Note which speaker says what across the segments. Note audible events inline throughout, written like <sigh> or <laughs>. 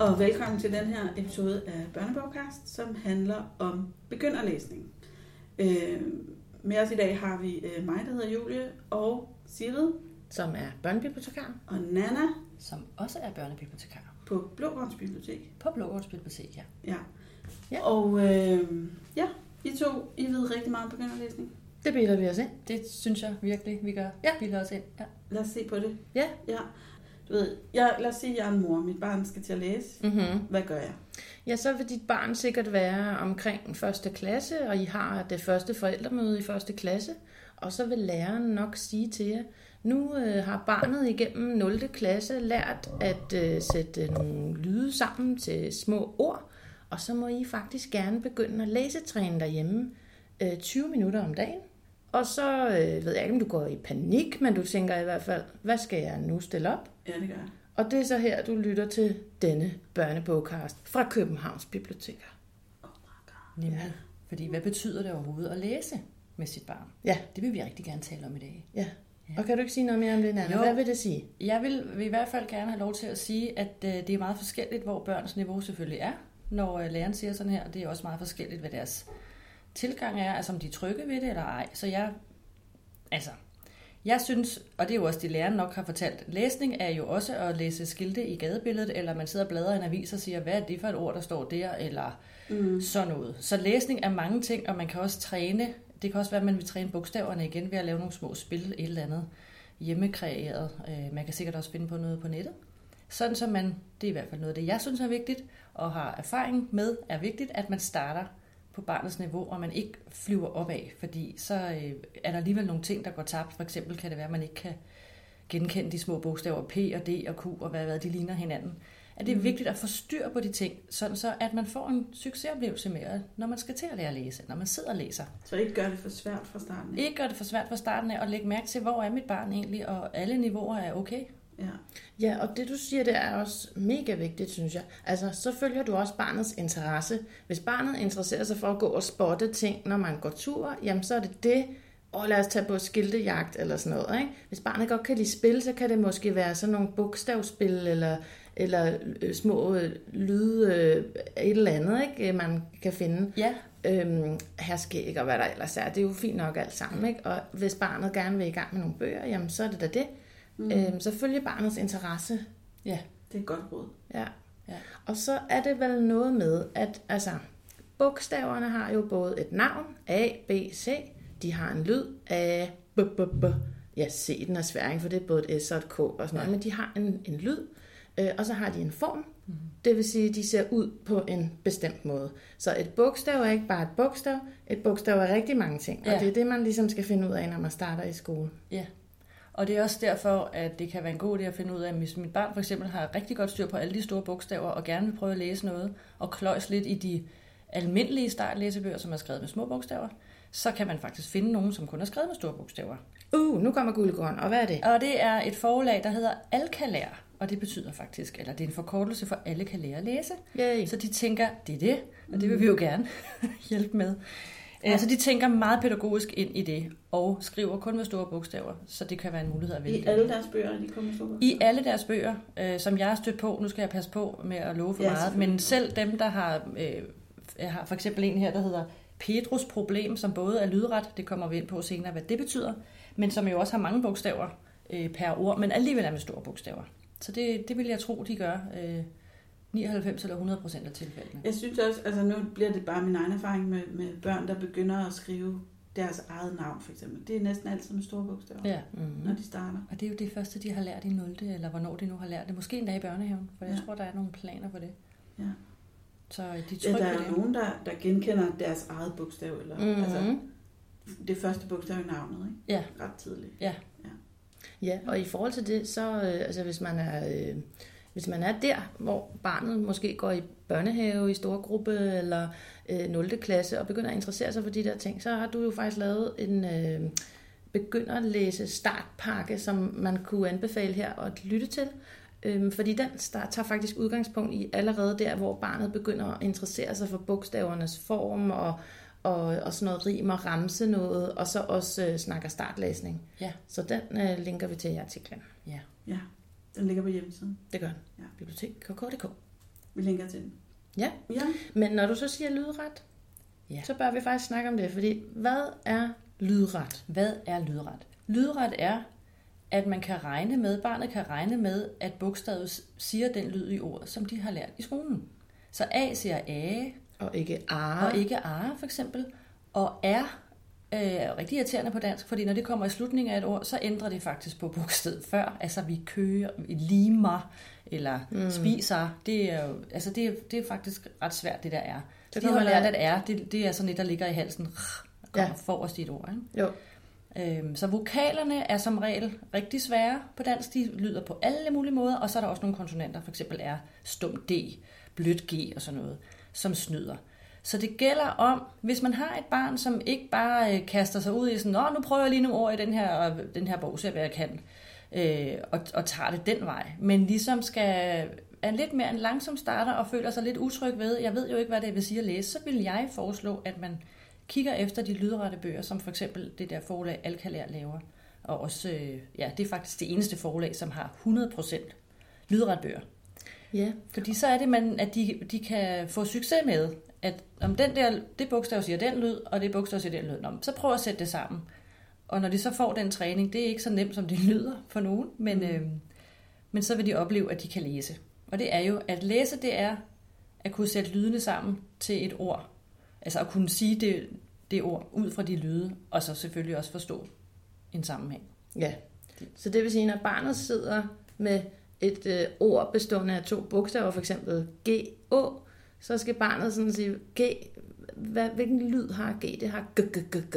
Speaker 1: og velkommen til den her episode af Børnebogkast, som handler om begynderlæsning. Øh, med os i dag har vi øh, mig, der hedder Julie, og Sigrid
Speaker 2: som er børnebibliotekar,
Speaker 1: og Nana
Speaker 3: som også er børnebibliotekar.
Speaker 1: på Blågårdens Bibliotek.
Speaker 3: På Blågårds Bibliotek, ja.
Speaker 1: Ja.
Speaker 2: Ja.
Speaker 1: Og øh, ja, I to, I ved rigtig meget om begynderlæsning.
Speaker 2: det bilder vi os ind.
Speaker 3: Det synes jeg virkelig, vi gør.
Speaker 2: Ja.
Speaker 3: Vi lader os ind. Ja.
Speaker 1: Lad os se på det.
Speaker 2: Ja.
Speaker 1: Ja. Du ved, jeg, lad os sige, at jeg er en mor. Mit barn skal til at læse.
Speaker 2: Mm-hmm.
Speaker 1: Hvad gør jeg?
Speaker 2: Ja, så vil dit barn sikkert være omkring første klasse, og I har det første forældremøde i første klasse, og så vil læreren nok sige til jer, nu øh, har barnet igennem 0. klasse lært at øh, sætte nogle lyde sammen til små ord, og så må I faktisk gerne begynde at læsetræne derhjemme øh, 20 minutter om dagen. Og så øh, ved jeg ikke, om du går i panik, men du tænker i hvert fald, hvad skal jeg nu stille op?
Speaker 1: Ja, det gør jeg.
Speaker 2: Og det er så her, du lytter til denne børnebogcast fra Københavns Biblioteker.
Speaker 3: Nemlig. Ja. Fordi hvad betyder det overhovedet at læse med sit barn?
Speaker 2: Ja,
Speaker 3: Det vil vi rigtig gerne tale om i dag.
Speaker 2: ja. Og kan du ikke sige noget mere om det, Nana?
Speaker 3: Jo.
Speaker 2: Hvad vil det sige?
Speaker 3: Jeg vil, vil i hvert fald gerne have lov til at sige, at øh, det er meget forskelligt, hvor børns niveau selvfølgelig er, når øh, læreren siger sådan her. Det er også meget forskelligt, hvad deres tilgang er, altså om de er trygge ved det eller ej. Så jeg, altså, jeg synes, og det er jo også det, læreren nok har fortalt, læsning er jo også at læse skilte i gadebilledet, eller man sidder og bladrer i en avis og siger, hvad er det for et ord, der står der, eller
Speaker 1: Mm.
Speaker 3: sådan noget. Så læsning er mange ting, og man kan også træne. Det kan også være, at man vil træne bogstaverne igen ved at lave nogle små spil, et eller andet hjemmekreeret. Øh, Man kan sikkert også finde på noget på nettet. Sådan så man, det er i hvert fald noget af det, jeg synes er vigtigt, og har erfaring med, er vigtigt, at man starter på barnets niveau, og man ikke flyver opad, fordi så øh, er der alligevel nogle ting, der går tabt. For eksempel kan det være, at man ikke kan genkende de små bogstaver P og D og Q og hvad, hvad de ligner hinanden. At det er
Speaker 1: Mhm.
Speaker 3: vigtigt at få styr på de ting, sådan så at man får en succesoplevelse med, når man skal til at lære at læse, når man sidder og læser.
Speaker 1: Så ikke gør det for svært fra starten. af.
Speaker 3: Ikke gør det for svært fra starten af, og lægge mærke til, hvor er mit barn egentlig, og alle niveauer er okay.
Speaker 1: Ja.
Speaker 2: Ja, og det du siger, det er også mega vigtigt, synes jeg. Altså, så følger du også barnets interesse. Hvis barnet interesserer sig for at gå og spotte ting, når man går tur, jamen så er det det, og lad os tage på skiltejagt eller sådan noget. Ikke? Hvis barnet godt kan lide spil, så kan det måske være sådan nogle bogstavspil eller, eller øh, små øh, lyde, øh, et eller andet, ikke? man kan finde.
Speaker 3: Ja,
Speaker 2: øhm, herskæg og hvad der ellers er. Det er jo fint nok alt sammen. Ikke? Og hvis barnet gerne vil i gang med nogle bøger, jamen så er det da det. Mm. Øhm, så følger barnets interesse.
Speaker 3: ja,
Speaker 1: Det er et godt råd.
Speaker 2: Ja.
Speaker 3: Ja.
Speaker 2: Og så er det vel noget med, at altså, bogstaverne har jo både et navn, A, B, C. De har en lyd A, B, B, B. Ja, C den er svær, ikke? for det er både et S og et K og sådan noget,
Speaker 3: Ja.
Speaker 2: men de har en, en lyd. Øh, og så har de en form,
Speaker 3: Mhm.
Speaker 2: det vil sige, at de ser ud på en bestemt måde. Så et bogstav er ikke bare et bogstav, et bogstav er rigtig mange ting, og
Speaker 3: Ja.
Speaker 2: det er det, man ligesom skal finde ud af, når man starter i skole.
Speaker 3: ja. Og det er også derfor, at det kan være en god idé at finde ud af, at hvis mit barn for eksempel har rigtig godt styr på alle de store bogstaver, og gerne vil prøve at læse noget, og kløjs lidt i de almindelige startlæsebøger, som er skrevet med små bogstaver, så kan man faktisk finde nogen, som kun er skrevet med store bogstaver.
Speaker 2: Uh, nu kommer guldkorn, og hvad er det?
Speaker 3: Og det er et forlag, der hedder Alkalær, og det betyder faktisk, eller det er en forkortelse for alle kan lære at læse.
Speaker 2: Yay.
Speaker 3: Så de tænker, det er det, og det vil vi jo gerne <laughs> hjælpe med. Ja. Så de tænker meget pædagogisk ind i det, og skriver kun med store bogstaver, så det kan være en mulighed at vælge.
Speaker 1: I alle deres bøger, er de kommer så
Speaker 3: I alle deres bøger, øh, som jeg har stødt på, nu skal jeg passe på med at love for
Speaker 1: Ja,
Speaker 3: meget, men selv dem, der har, øh, jeg har for eksempel en her, der hedder Pedros problem, som både er lydret, det kommer vi ind på senere, hvad det betyder, men som jo også har mange bogstaver øh, per ord, men alligevel er med store bogstaver. Så det, det vil jeg tro, de gør øh, 99 eller 100 procent af tilfældene.
Speaker 1: Jeg synes også, altså nu bliver det bare min egen erfaring med, med børn, der begynder at skrive deres eget navn, for eksempel. Det er næsten altid med store bogstaver,
Speaker 3: Ja,
Speaker 1: når
Speaker 2: Mm.
Speaker 1: de starter.
Speaker 3: og det er jo det første, de har lært i 0. eller hvornår de nu har lært det. Måske endda i børnehaven, for jeg
Speaker 1: Ja.
Speaker 3: tror, der er nogle planer for det.
Speaker 1: Ja.
Speaker 3: Så de er
Speaker 1: Ja, der er
Speaker 3: det.
Speaker 1: nogen, der, der genkender deres eget bogstav, eller
Speaker 2: Mm.
Speaker 1: altså det første bogstav i navnet, ikke?
Speaker 3: Ja.
Speaker 1: Ret tidligt.
Speaker 2: Ja, og i forhold til det, så øh, altså hvis man er øh, hvis man er der, hvor barnet måske går i børnehave i store gruppe eller øh, 0. klasse og begynder at interessere sig for de der ting, så har du jo faktisk lavet en øh, begynderlæse startpakke, som man kunne anbefale her at lytte til. Øhm, fordi den start, tager faktisk udgangspunkt i allerede der, hvor barnet begynder at interessere sig for bogstavernes form og, og, og sådan noget rim og ramse noget, og så også øh, snakker startlæsning.
Speaker 3: Ja.
Speaker 2: Så den øh, linker vi til i artiklen.
Speaker 3: Ja.
Speaker 1: Ja, den ligger på hjemmesiden.
Speaker 2: Det gør den.
Speaker 1: Ja.
Speaker 2: Bibliotek.kk.dk.
Speaker 1: Vi linker til den.
Speaker 2: Ja.
Speaker 1: Ja.
Speaker 2: Men når du så siger lydret,
Speaker 3: Ja.
Speaker 2: så bør vi faktisk snakke om det, fordi hvad er lydret?
Speaker 3: Hvad er lydret? Lydret er, at man kan regne med, barnet kan regne med, at bogstavet siger den lyd i ord, som de har lært i skolen. Så A siger A,
Speaker 2: Og ikke ar.
Speaker 3: og ikke A for eksempel. Og R øh, er rigtig irriterende på dansk, fordi når det kommer i slutningen af et ord, så ændrer det faktisk på bogstavet før. Altså vi kører, vi limer, eller mm. spiser. Det er jo, altså det, er, det er faktisk ret svært, det der er.
Speaker 2: Så
Speaker 3: de har lært, at R, det, det er sådan et, der ligger i halsen, og kommer
Speaker 2: ja.
Speaker 3: forrest i et ord. Ikke?
Speaker 2: Jo.
Speaker 3: Øhm, Så vokalerne er som regel rigtig svære på dansk. De lyder på alle mulige måder, og så er der også nogle konsonanter, for eksempel er stum D, blødt G og sådan noget, som snyder. Så det gælder om, hvis man har et barn, som ikke bare øh, kaster sig ud i sådan, Nå, nu prøver jeg lige nogle ord i den her, den her bog, ser hvad jeg kan, øh, og, og tager det den vej, men ligesom skal er lidt mere en langsom starter og føler sig lidt utryg ved, jeg ved jo ikke, hvad det vil sige at læse, så vil jeg foreslå, at man kigger efter de lydrette bøger, som for eksempel det der forlag Alkalær laver. Og også, øh, ja, det er faktisk det eneste forlag, som har 100% lydrette bøger.
Speaker 2: Ja.
Speaker 3: Fordi så er det, man, at de, de kan få succes med, at om den der, det bogstav siger den lyd, og det bogstav siger den lyd, Nå, så prøv at sætte det sammen. Og når de så får den træning, det er ikke så nemt, som det <laughs> lyder for nogen, men, mm. øh, men så vil de opleve, at de kan læse. Og det er jo, at læse, det er at kunne sætte lydene sammen til et ord. Altså at kunne sige det, det ord ud fra de lyde, og så selvfølgelig også forstå en sammenhæng.
Speaker 2: Ja. Så det vil sige, når barnet sidder med et øh, ord bestående af to bogstaver, for eksempel G, Å, så skal barnet sådan sige, G, hvad, hvilken lyd har G? Det har G, G, G, G.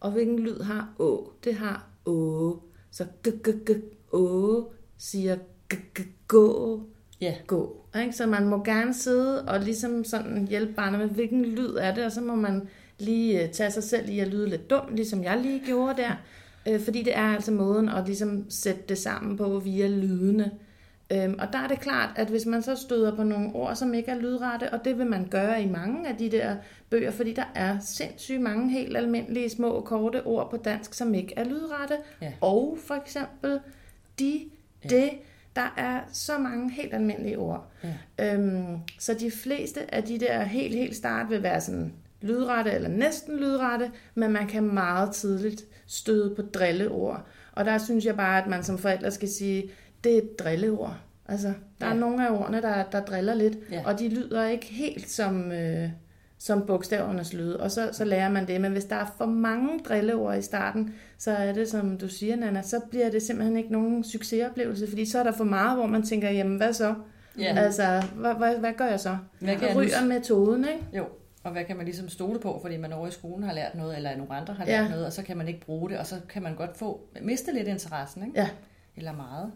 Speaker 2: Og hvilken lyd har Å? Det har Å. Så G, G, G, Å siger G, G, gå,
Speaker 3: Ja,
Speaker 2: gå. Ikke? Så man må gerne sidde og ligesom sådan hjælpe barnet med, hvilken lyd er det, og så må man lige øh, tage sig selv i at lyde lidt dum, ligesom jeg lige gjorde der. Øh, fordi det er altså måden at ligesom sætte det sammen på via lydene. Øhm, og der er det klart, at hvis man så støder på nogle ord, som ikke er lydrette, og det vil man gøre i mange af de der bøger, fordi der er sindssygt mange helt almindelige små korte ord på dansk, som ikke er lydrette.
Speaker 3: Ja.
Speaker 2: Og for eksempel de, det, der er så mange helt almindelige ord.
Speaker 3: Ja.
Speaker 2: Øhm, så de fleste af de der helt, helt start vil være sådan lydrette eller næsten lydrette, men man kan meget tidligt støde på drilleord. Og der synes jeg bare, at man som forældre skal sige, det er et drilleord. Altså, der ja. er
Speaker 3: Ja.
Speaker 2: nogle af ordene, der, der driller lidt,
Speaker 3: Ja.
Speaker 2: og de lyder ikke helt som, øh, som bogstavernes lyde, og så, så lærer man det. Men hvis der er for mange drilleord i starten, så er det, som du siger, Nana, så bliver det simpelthen ikke nogen succesoplevelse, fordi så er der for meget, hvor man tænker, jamen hvad så?
Speaker 3: Ja.
Speaker 2: Altså, hvad, hvad, hvad gør jeg så?
Speaker 3: Hvad kan jeg
Speaker 2: ryger metoden, ikke?
Speaker 3: Jo, og hvad kan man ligesom stole på, fordi man over i skolen har lært noget, eller nogle andre har
Speaker 2: Ja.
Speaker 3: lært noget, og så kan man ikke bruge det, og så kan man godt få miste lidt interessen, ikke?
Speaker 2: Ja.
Speaker 3: eller meget.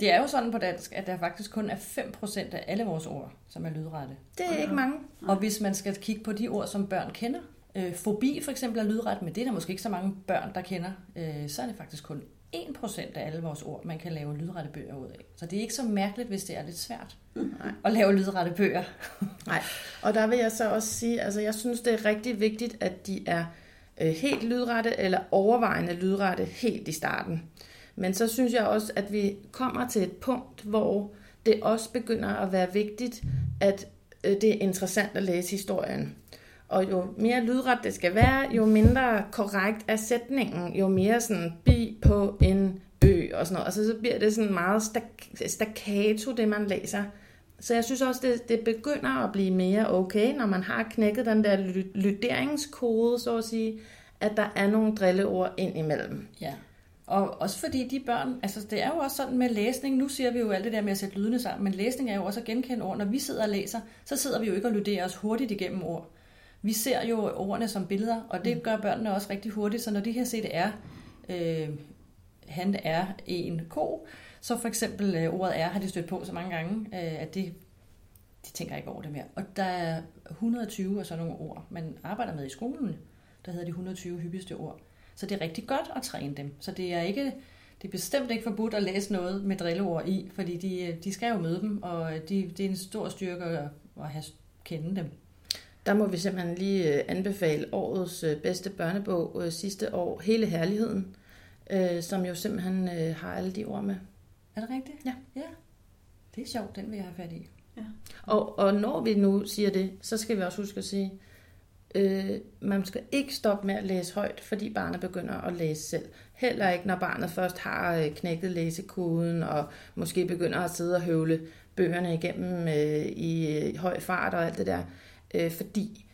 Speaker 3: Det er jo sådan på dansk, at der faktisk kun er 5% af alle vores ord, som er lydrette.
Speaker 2: Det er ikke mange.
Speaker 3: Og hvis man skal kigge på de ord, som børn kender, øh, fobi for eksempel er lydret, men det er der måske ikke så mange børn, der kender, øh, så er det faktisk kun 1% af alle vores ord, man kan lave lydrette bøger ud af. Så det er ikke så mærkeligt, hvis det er lidt svært
Speaker 2: Nej.
Speaker 3: at lave lydrette bøger.
Speaker 2: Nej, og der vil jeg så også sige, altså jeg synes, det er rigtig vigtigt, at de er øh, helt lydrette eller overvejende lydrette helt i starten. Men så synes jeg også, at vi kommer til et punkt, hvor det også begynder at være vigtigt, at øh, det er interessant at læse historien. Og jo mere lydret det skal være, jo mindre korrekt er sætningen, jo mere sådan bi på en ø og sådan noget. Altså så bliver det sådan meget staccato, det man læser. Så jeg synes også, det, det begynder at blive mere okay, når man har knækket den der lyderingskode, så at sige, at der er nogle drilleord ind imellem.
Speaker 3: Ja. Og også fordi de børn, altså det er jo også sådan med læsning, nu siger vi jo alt det der med at sætte lydene sammen, men læsning er jo også at genkende ord. Når vi sidder og læser, så sidder vi jo ikke og lyderer os hurtigt igennem ord. Vi ser jo ordene som billeder, og det gør børnene også rigtig hurtigt, så når de her CDR, øh, han er en ko, så for eksempel øh, ordet er, har de stødt på så mange gange, øh, at det, de tænker ikke over det mere. Og der er 120 af sådan nogle ord, man arbejder med i skolen, der hedder de 120 hyppigste ord. Så det er rigtig godt at træne dem. Så det er ikke det er bestemt ikke forbudt at læse noget med drilleord i, fordi de, de skal jo møde dem, og de, det er en stor styrke at, at have, kende dem.
Speaker 2: Der må vi simpelthen lige øh, anbefale årets øh, bedste børnebog øh, sidste år, Hele Herligheden, øh, som jo simpelthen øh, har alle de ord med.
Speaker 3: Er det rigtigt?
Speaker 2: Ja.
Speaker 3: Ja. Det er sjovt, den vil jeg have fat i.
Speaker 1: Ja.
Speaker 2: Og, og når vi nu siger det, så skal vi også huske at sige, øh, man skal ikke stoppe med at læse højt, fordi barnet begynder at læse selv. Heller ikke, når barnet først har øh, knækket læsekoden, og måske begynder at sidde og høvle bøgerne igennem øh, i øh, høj fart og alt det der. Øh, fordi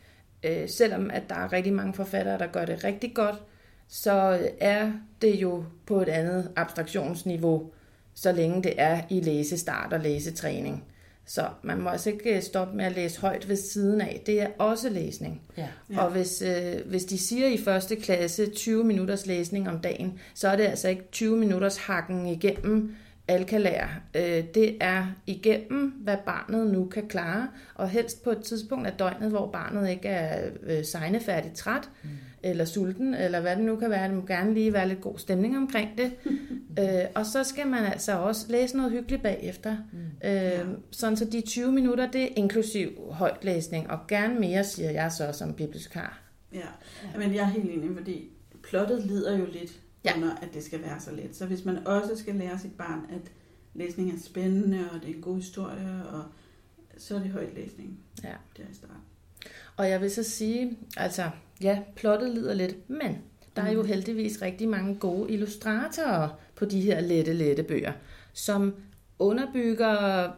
Speaker 2: øh, selvom at der er rigtig mange forfattere, der gør det rigtig godt, så er det jo på et andet abstraktionsniveau, så længe det er i læsestart og læsetræning. Så man må altså ikke stoppe med at læse højt ved siden af. Det er også læsning.
Speaker 3: Ja.
Speaker 2: Ja. Og hvis, øh, hvis de siger i første klasse 20 minutters læsning om dagen, så er det altså ikke 20 minutters hakken igennem alkalær. Øh, det er igennem, hvad barnet nu kan klare, og helst på et tidspunkt af døgnet, hvor barnet ikke er øh, sejnefærdigt træt, mm. eller sulten, eller hvad det nu kan være. Det må gerne lige være lidt god stemning omkring det. <laughs> øh, og så skal man altså også læse noget hyggeligt bagefter. Mm. Øh, sådan så de 20 minutter, det er inklusiv højtlæsning, og gerne mere, siger jeg så som bibliotekar.
Speaker 1: Ja, men jeg er helt enig, fordi plottet lider jo lidt
Speaker 2: Ja.
Speaker 1: under, at det skal være så let. Så hvis man også skal lære sit barn, at læsning er spændende, og det er en god historie, og så er det højt læsning
Speaker 2: Ja.
Speaker 1: der i starten.
Speaker 2: Og jeg vil så sige, altså, ja, plottet lider lidt, men der er jo
Speaker 1: Mm.
Speaker 2: heldigvis rigtig mange gode illustratorer på de her lette, lette bøger, som underbygger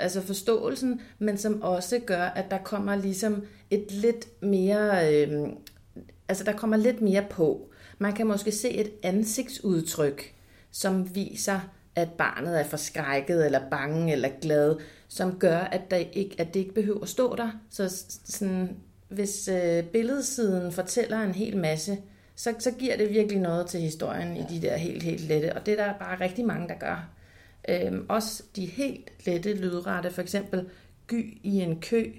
Speaker 2: altså forståelsen, men som også gør, at der kommer ligesom et lidt mere, øh, altså der kommer lidt mere på. Man kan måske se et ansigtsudtryk, som viser, at barnet er forskrækket, eller bange, eller glad, som gør, at, der ikke, at det ikke behøver at stå der. Så sådan, hvis øh, billedsiden fortæller en hel masse, så, så giver det virkelig noget til historien ja. i de der helt, helt lette. Og det er der bare rigtig mange, der gør. Øhm, også de helt lette lydrette, for eksempel gy i en kø.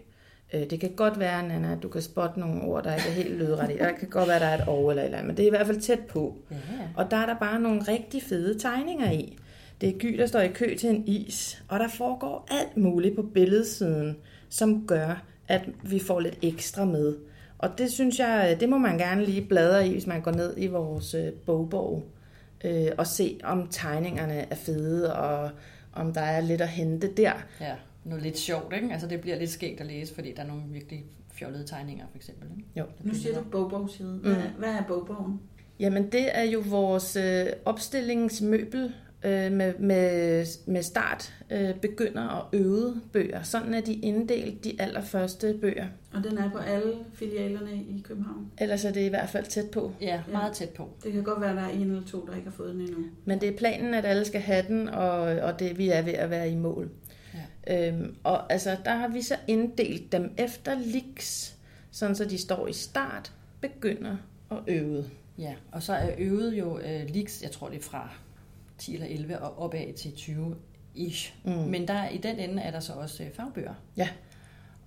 Speaker 2: Øh, det kan godt være, Nana, at du kan spotte nogle ord, der ikke er helt lydrette. Det kan godt være, der er et over eller et eller andet, men det er i hvert fald tæt på.
Speaker 3: Ja.
Speaker 2: Og der er der bare nogle rigtig fede tegninger i. Det er Gy, der står i kø til en is, og der foregår alt muligt på billedsiden, som gør, at vi får lidt ekstra med. Og det synes jeg, det må man gerne lige bladre i, hvis man går ned i vores øh, bogborg, øh, og se, om tegningerne er fede, og om der er lidt at hente der.
Speaker 3: ja. Noget lidt sjovt, ikke? Altså det bliver lidt skægt at læse, fordi der er nogle virkelig fjollede tegninger, for eksempel. Ikke?
Speaker 2: Jo.
Speaker 1: Nu siger du bogbogside. Hvad,
Speaker 2: Mm.
Speaker 1: hvad er bogbogen?
Speaker 2: Jamen, det er jo vores øh, opstillingsmøbel øh, med, med, med start, øh, begynder og øvede bøger. Sådan er de inddelt de allerførste bøger.
Speaker 1: Og den er på alle filialerne i København.
Speaker 2: Ellers er det i hvert fald tæt på.
Speaker 3: Ja, meget tæt på.
Speaker 1: Det kan godt være, at der er en eller to, der ikke har fået den endnu.
Speaker 2: Men det er planen, at alle skal have den, og, og det vi er ved at være i mål. Øhm, og altså, der har vi så inddelt dem efter liks, sådan så de står i start, begynder og øvet.
Speaker 3: Ja, og så er øvet jo øh, leaks, jeg tror det er fra 10 eller 11 og opad til 20 ish.
Speaker 2: Mm.
Speaker 3: Men der, i den ende er der så også øh, fagbøger.
Speaker 2: Ja.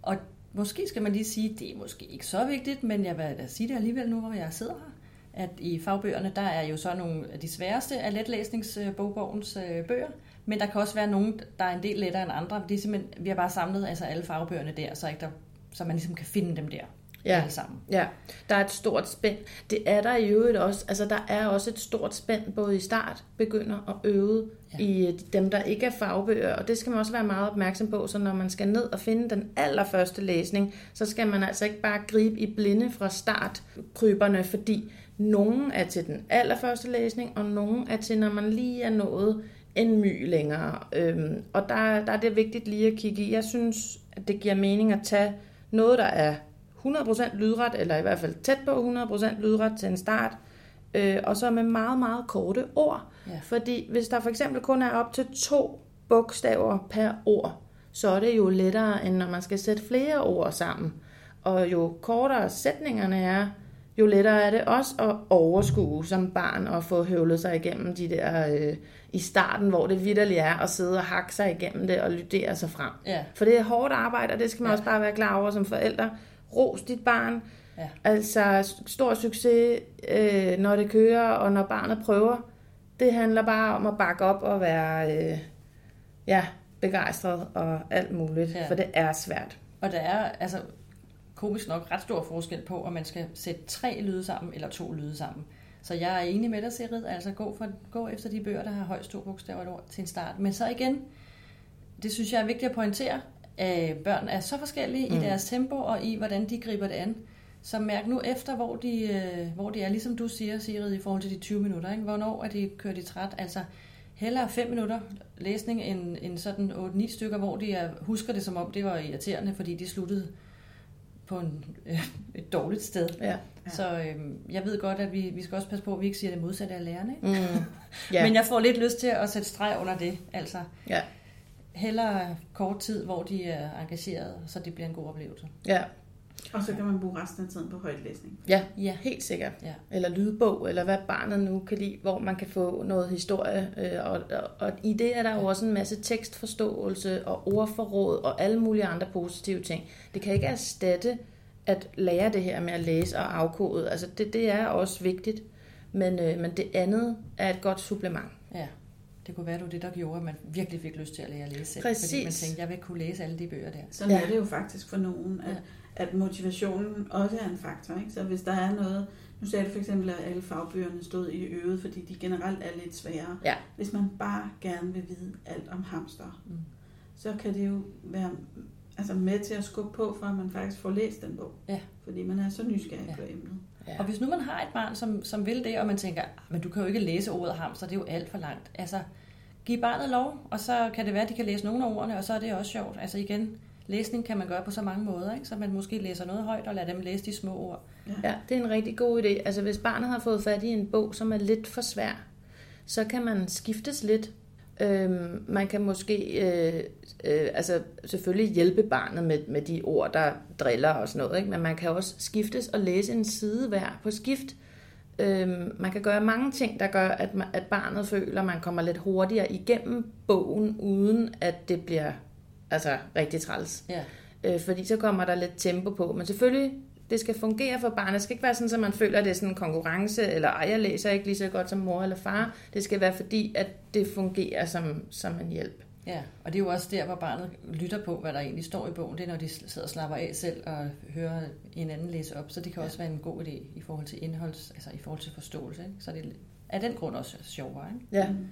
Speaker 3: Og måske skal man lige sige, det er måske ikke så vigtigt, men jeg vil da sige det alligevel nu, hvor jeg sidder her, at i fagbøgerne, der er jo så nogle af de sværeste af letlæsningsbogbogens øh, bøger, men der kan også være nogle, der er en del lettere end andre. Det er simpelthen, vi har bare samlet altså alle fagbøgerne der, så, ikke der, så man ligesom kan finde dem der
Speaker 2: Ja.
Speaker 3: alle sammen.
Speaker 2: Ja, der er et stort spænd. Det er der i øvrigt også. Altså, der er også et stort spænd, både i start, begynder og øvet,
Speaker 3: Ja.
Speaker 2: i øh, dem, der ikke er fagbøger. Og det skal man også være meget opmærksom på, så når man skal ned og finde den allerførste læsning, så skal man altså ikke bare gribe i blinde fra startkryberne, fordi nogen er til den allerførste læsning, og nogen er til, når man lige er nået en my længere. Øhm, og der, der er det vigtigt lige at kigge i. Jeg synes, at det giver mening at tage noget, der er 100% lydret, eller i hvert fald tæt på 100% lydret til en start, øh, og så med meget, meget korte ord.
Speaker 3: Ja.
Speaker 2: Fordi hvis der for eksempel kun er op til to bogstaver per ord, så er det jo lettere, end når man skal sætte flere ord sammen. Og jo kortere sætningerne er, jo lettere er det også at overskue som barn og få høvlet sig igennem de der øh, i starten, hvor det vidderligt er at sidde og hakke sig igennem det og lydere sig frem.
Speaker 3: Ja,
Speaker 2: For det er hårdt arbejde, og det skal man
Speaker 3: Ja.
Speaker 2: også bare være klar over som forældre. Ros dit barn.
Speaker 3: Ja.
Speaker 2: Altså stor succes, øh, når det kører, og når barnet prøver. Det handler bare om at bakke op og være øh, ja, begejstret og alt muligt,
Speaker 3: Ja.
Speaker 2: ja. for det er svært.
Speaker 3: Og der er altså komisk nok ret stor forskel på, om man skal sætte tre lyde sammen eller to lyde sammen. Så jeg er enig med dig, Sigrid. Altså gå, for, gå efter de bøger, der har højst to bogstaver ord til en start. Men så igen, det synes jeg er vigtigt at pointere. Øh, børn er så forskellige mm. i deres tempo og i, hvordan de griber det an. Så mærk nu efter, hvor de, øh, hvor de er, ligesom du siger, Sigrid, i forhold til de 20 minutter. Ikke? Hvornår er de kørt i træt? Altså, hellere 5 minutter læsning end, end sådan 8-9 stykker, hvor de er, husker det som om, det var irriterende, fordi de sluttede på en, <laughs> øh, et dårligt sted.
Speaker 2: Ja.
Speaker 3: Ja. Så øh, jeg ved godt, at vi, vi skal også passe på, at vi ikke siger det modsatte af lærerne. Ikke?
Speaker 2: Mm. <laughs> Ja.
Speaker 3: Men jeg får lidt lyst til at sætte streg under det. Altså,
Speaker 2: ja.
Speaker 3: hellere kort tid, hvor de er engageret, så det bliver en god oplevelse.
Speaker 2: Ja.
Speaker 1: Og så kan man bruge resten af tiden på højtlæsning.
Speaker 2: Ja,
Speaker 3: Ja.
Speaker 2: helt sikkert.
Speaker 3: Ja.
Speaker 2: Eller lydbog, eller hvad barnet nu kan lide, hvor man kan få noget historie. øh, Og, og, og i det er der jo også en masse tekstforståelse og ordforråd og alle mulige andre positive ting. Det kan ikke erstatte at lære det her med at læse og afkode. Altså det, det er også vigtigt, men, øh, men det andet er et godt supplement.
Speaker 3: Ja. Det kunne være, det var det, der gjorde, at man virkelig fik lyst til at lære at læse selv.
Speaker 2: Præcis.
Speaker 3: Fordi man tænkte, jeg vil kunne læse alle de bøger der.
Speaker 1: Sådan
Speaker 2: ja.
Speaker 1: er det jo faktisk for nogen, at,
Speaker 3: Ja.
Speaker 1: At motivationen også er en faktor. Ikke? Så hvis der er noget, nu sagde du for eksempel, at alle fagbøgerne stod i øvet, fordi de generelt er lidt svære.
Speaker 2: Ja.
Speaker 1: Hvis man bare gerne vil vide alt om hamster,
Speaker 3: Mm.
Speaker 1: så kan det jo være altså med til at skubbe på, for at man faktisk får læst den bog.
Speaker 3: Ja.
Speaker 1: Fordi man er så nysgerrig
Speaker 3: Ja.
Speaker 1: ja. på emnet.
Speaker 2: Ja.
Speaker 3: Og hvis nu man har et barn, som, som vil det, og man tænker, "Ah, men du kan jo ikke læse ordet hamster, det er jo alt for langt. Altså, giv barnet lov, og så kan det være, at de kan læse nogle af ordene, og så er det også sjovt. Altså igen, læsning kan man gøre på så mange måder, ikke? så man måske læser noget højt og lader dem læse de små ord.
Speaker 2: Ja, det er en rigtig god idé. Altså hvis barnet har fået fat i en bog, som er lidt for svær, så kan man skiftes lidt. Øhm, man kan måske øh, øh, altså selvfølgelig hjælpe barnet med, med de ord, der driller og sådan noget, ikke? men man kan også skiftes og læse en side hver på skift. Øhm, man kan gøre mange ting, der gør, at, man, at barnet føler, at man kommer lidt hurtigere igennem bogen, uden at det bliver altså, rigtig træls.
Speaker 3: Ja.
Speaker 2: Øh, fordi så kommer der lidt tempo på. Men selvfølgelig, det skal fungere for barnet. Det skal ikke være sådan, at man føler, at det er sådan en konkurrence, eller ej, jeg læser ikke lige så godt som mor eller far. Det skal være fordi, at det fungerer som, som en hjælp.
Speaker 3: Ja, og det er jo også der, hvor barnet lytter på, hvad der egentlig står i bogen. Det er, når de sidder og slapper af selv og hører en anden læse op. Så det kan
Speaker 2: Ja.
Speaker 3: også være en god idé i forhold til indholds, altså i forhold til forståelse. Ikke? Så det er af den grund også sjovere. Ikke?
Speaker 2: Ja,
Speaker 1: Mm.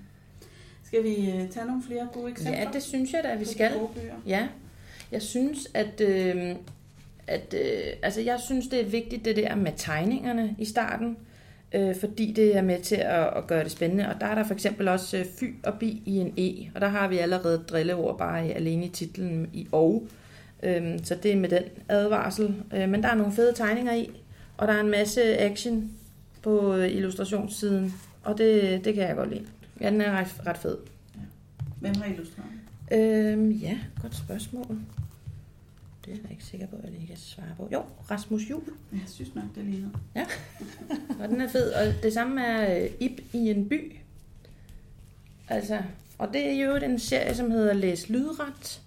Speaker 1: Skal vi øh, tage nogle flere gode eksempler?
Speaker 2: ja det synes jeg da, at vi skal. Ja, jeg synes, at, øh, at øh, altså jeg synes, det er vigtigt, det der med tegningerne i starten, øh, fordi det er med til at, at gøre det spændende. Og der er der for eksempel også øh, fy og bi i en e, og der har vi allerede drilleord bare i- alene i titlen i og. Øh, så det er med den advarsel. Øh, men der er nogle fede tegninger i, og der er en masse action på øh, illustrationssiden, og det, det kan jeg godt lide. Ja, den er ret, ret fed.
Speaker 1: Hvem har illustreret?
Speaker 2: Øhm, ja, godt spørgsmål. Det er jeg ikke sikker på, at jeg lige kan svare på. Jo, Rasmus Jul.
Speaker 1: Jeg synes nok, det ligner.
Speaker 2: Og den er fed. Og det samme er øh, Ib i en by. Altså, og det er jo en serie, som hedder Læs Lydret,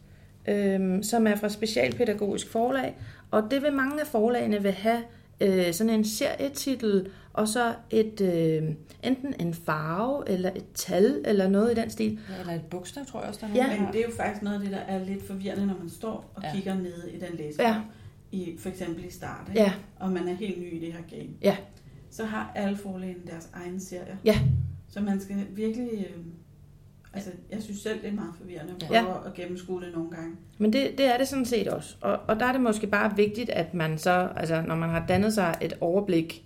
Speaker 2: øhm, som er fra Specialpædagogisk Forlag. Og det vil mange af forlagene vil have øh, sådan en serietitel, og så et, øh, enten en farve, eller et tal, eller noget i den stil.
Speaker 3: Ja, eller et bogstav, tror jeg også, der er
Speaker 2: Ja.
Speaker 1: Men det er jo faktisk noget af det, der er lidt forvirrende, når man står og
Speaker 3: Ja.
Speaker 1: kigger ned i den.
Speaker 2: Ja.
Speaker 1: Ja. I, for eksempel i start, ikke?
Speaker 2: Ja,
Speaker 1: og man er helt ny i det her game.
Speaker 2: Ja.
Speaker 1: Så har alle forlagene deres egen serie.
Speaker 2: Ja.
Speaker 1: Så man skal virkelig... Øh, altså, jeg synes selv, det er meget forvirrende at
Speaker 2: Ja.
Speaker 1: prøve at gennemskue det nogle gange.
Speaker 2: Men det, det er det sådan set også. Og, og der er det måske bare vigtigt, at man så, altså når man har dannet sig et overblik,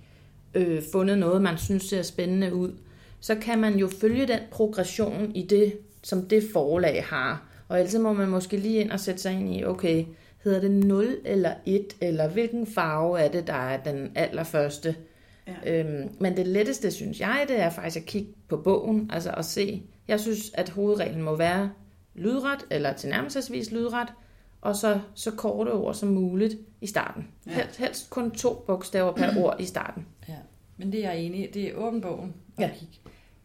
Speaker 2: øh, fundet noget, man synes ser spændende ud, så kan man jo følge den progression i det, som det forlag har. Og ellers må man måske lige ind og sætte sig ind i, okay, hedder det 0 eller 1, eller hvilken farve er det, der er den allerførste.
Speaker 1: Ja.
Speaker 2: Øhm, men det letteste, synes jeg, det er faktisk at kigge på bogen, altså at se. Jeg synes, at hovedreglen må være lydret, eller tilnærmelsesvis lydret, og så så korte ord som muligt i starten.
Speaker 1: Ja.
Speaker 2: Helst, helst kun to bogstaver per <clears throat> ord i starten.
Speaker 3: Ja, men det er jeg enig i. Det er åben bogen.
Speaker 2: Ja.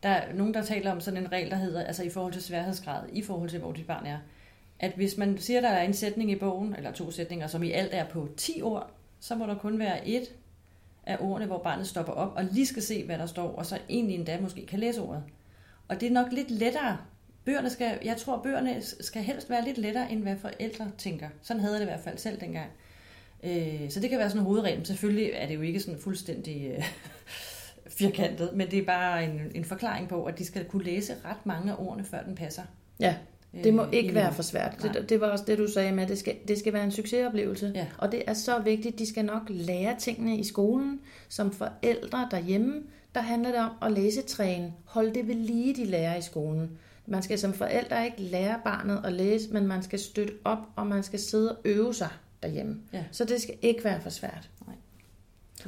Speaker 3: Der er nogen, der taler om sådan en regel, der hedder, altså i forhold til sværhedsgrad, i forhold til, hvor dit barn er, at hvis man siger, der er en sætning i bogen, eller to sætninger, som i alt er på 10 ord, så må der kun være et af ordene, hvor barnet stopper op og lige skal se, hvad der står, og så egentlig endda måske kan læse ordet. Og det er nok lidt lettere. Bøgerne skal, jeg tror, bøgerne skal helst være lidt lettere, end hvad forældre tænker. Sådan havde jeg det i hvert fald selv dengang. Øh, Så det kan være sådan en hovedregel. Selvfølgelig er det jo ikke sådan fuldstændig øh, <laughs> firkantet, men det er bare en, en forklaring på, at de skal kunne læse ret mange af ordene, før den passer.
Speaker 2: Ja. Det må
Speaker 3: øh,
Speaker 2: ikke være for svært.
Speaker 3: Nej.
Speaker 2: Det, det var også det, du sagde med, at det skal, det skal være en succesoplevelse.
Speaker 3: Ja.
Speaker 2: Og det er så vigtigt. De skal nok lære tingene i skolen. Som forældre derhjemme, der handler det om at læsetræne. Hold det ved lige, de lærer i skolen. Man skal som forældre ikke lære barnet at læse, men man skal støtte op, og man skal sidde og øve sig derhjemme.
Speaker 3: Ja.
Speaker 2: Så det skal ikke være for svært.
Speaker 3: Nej.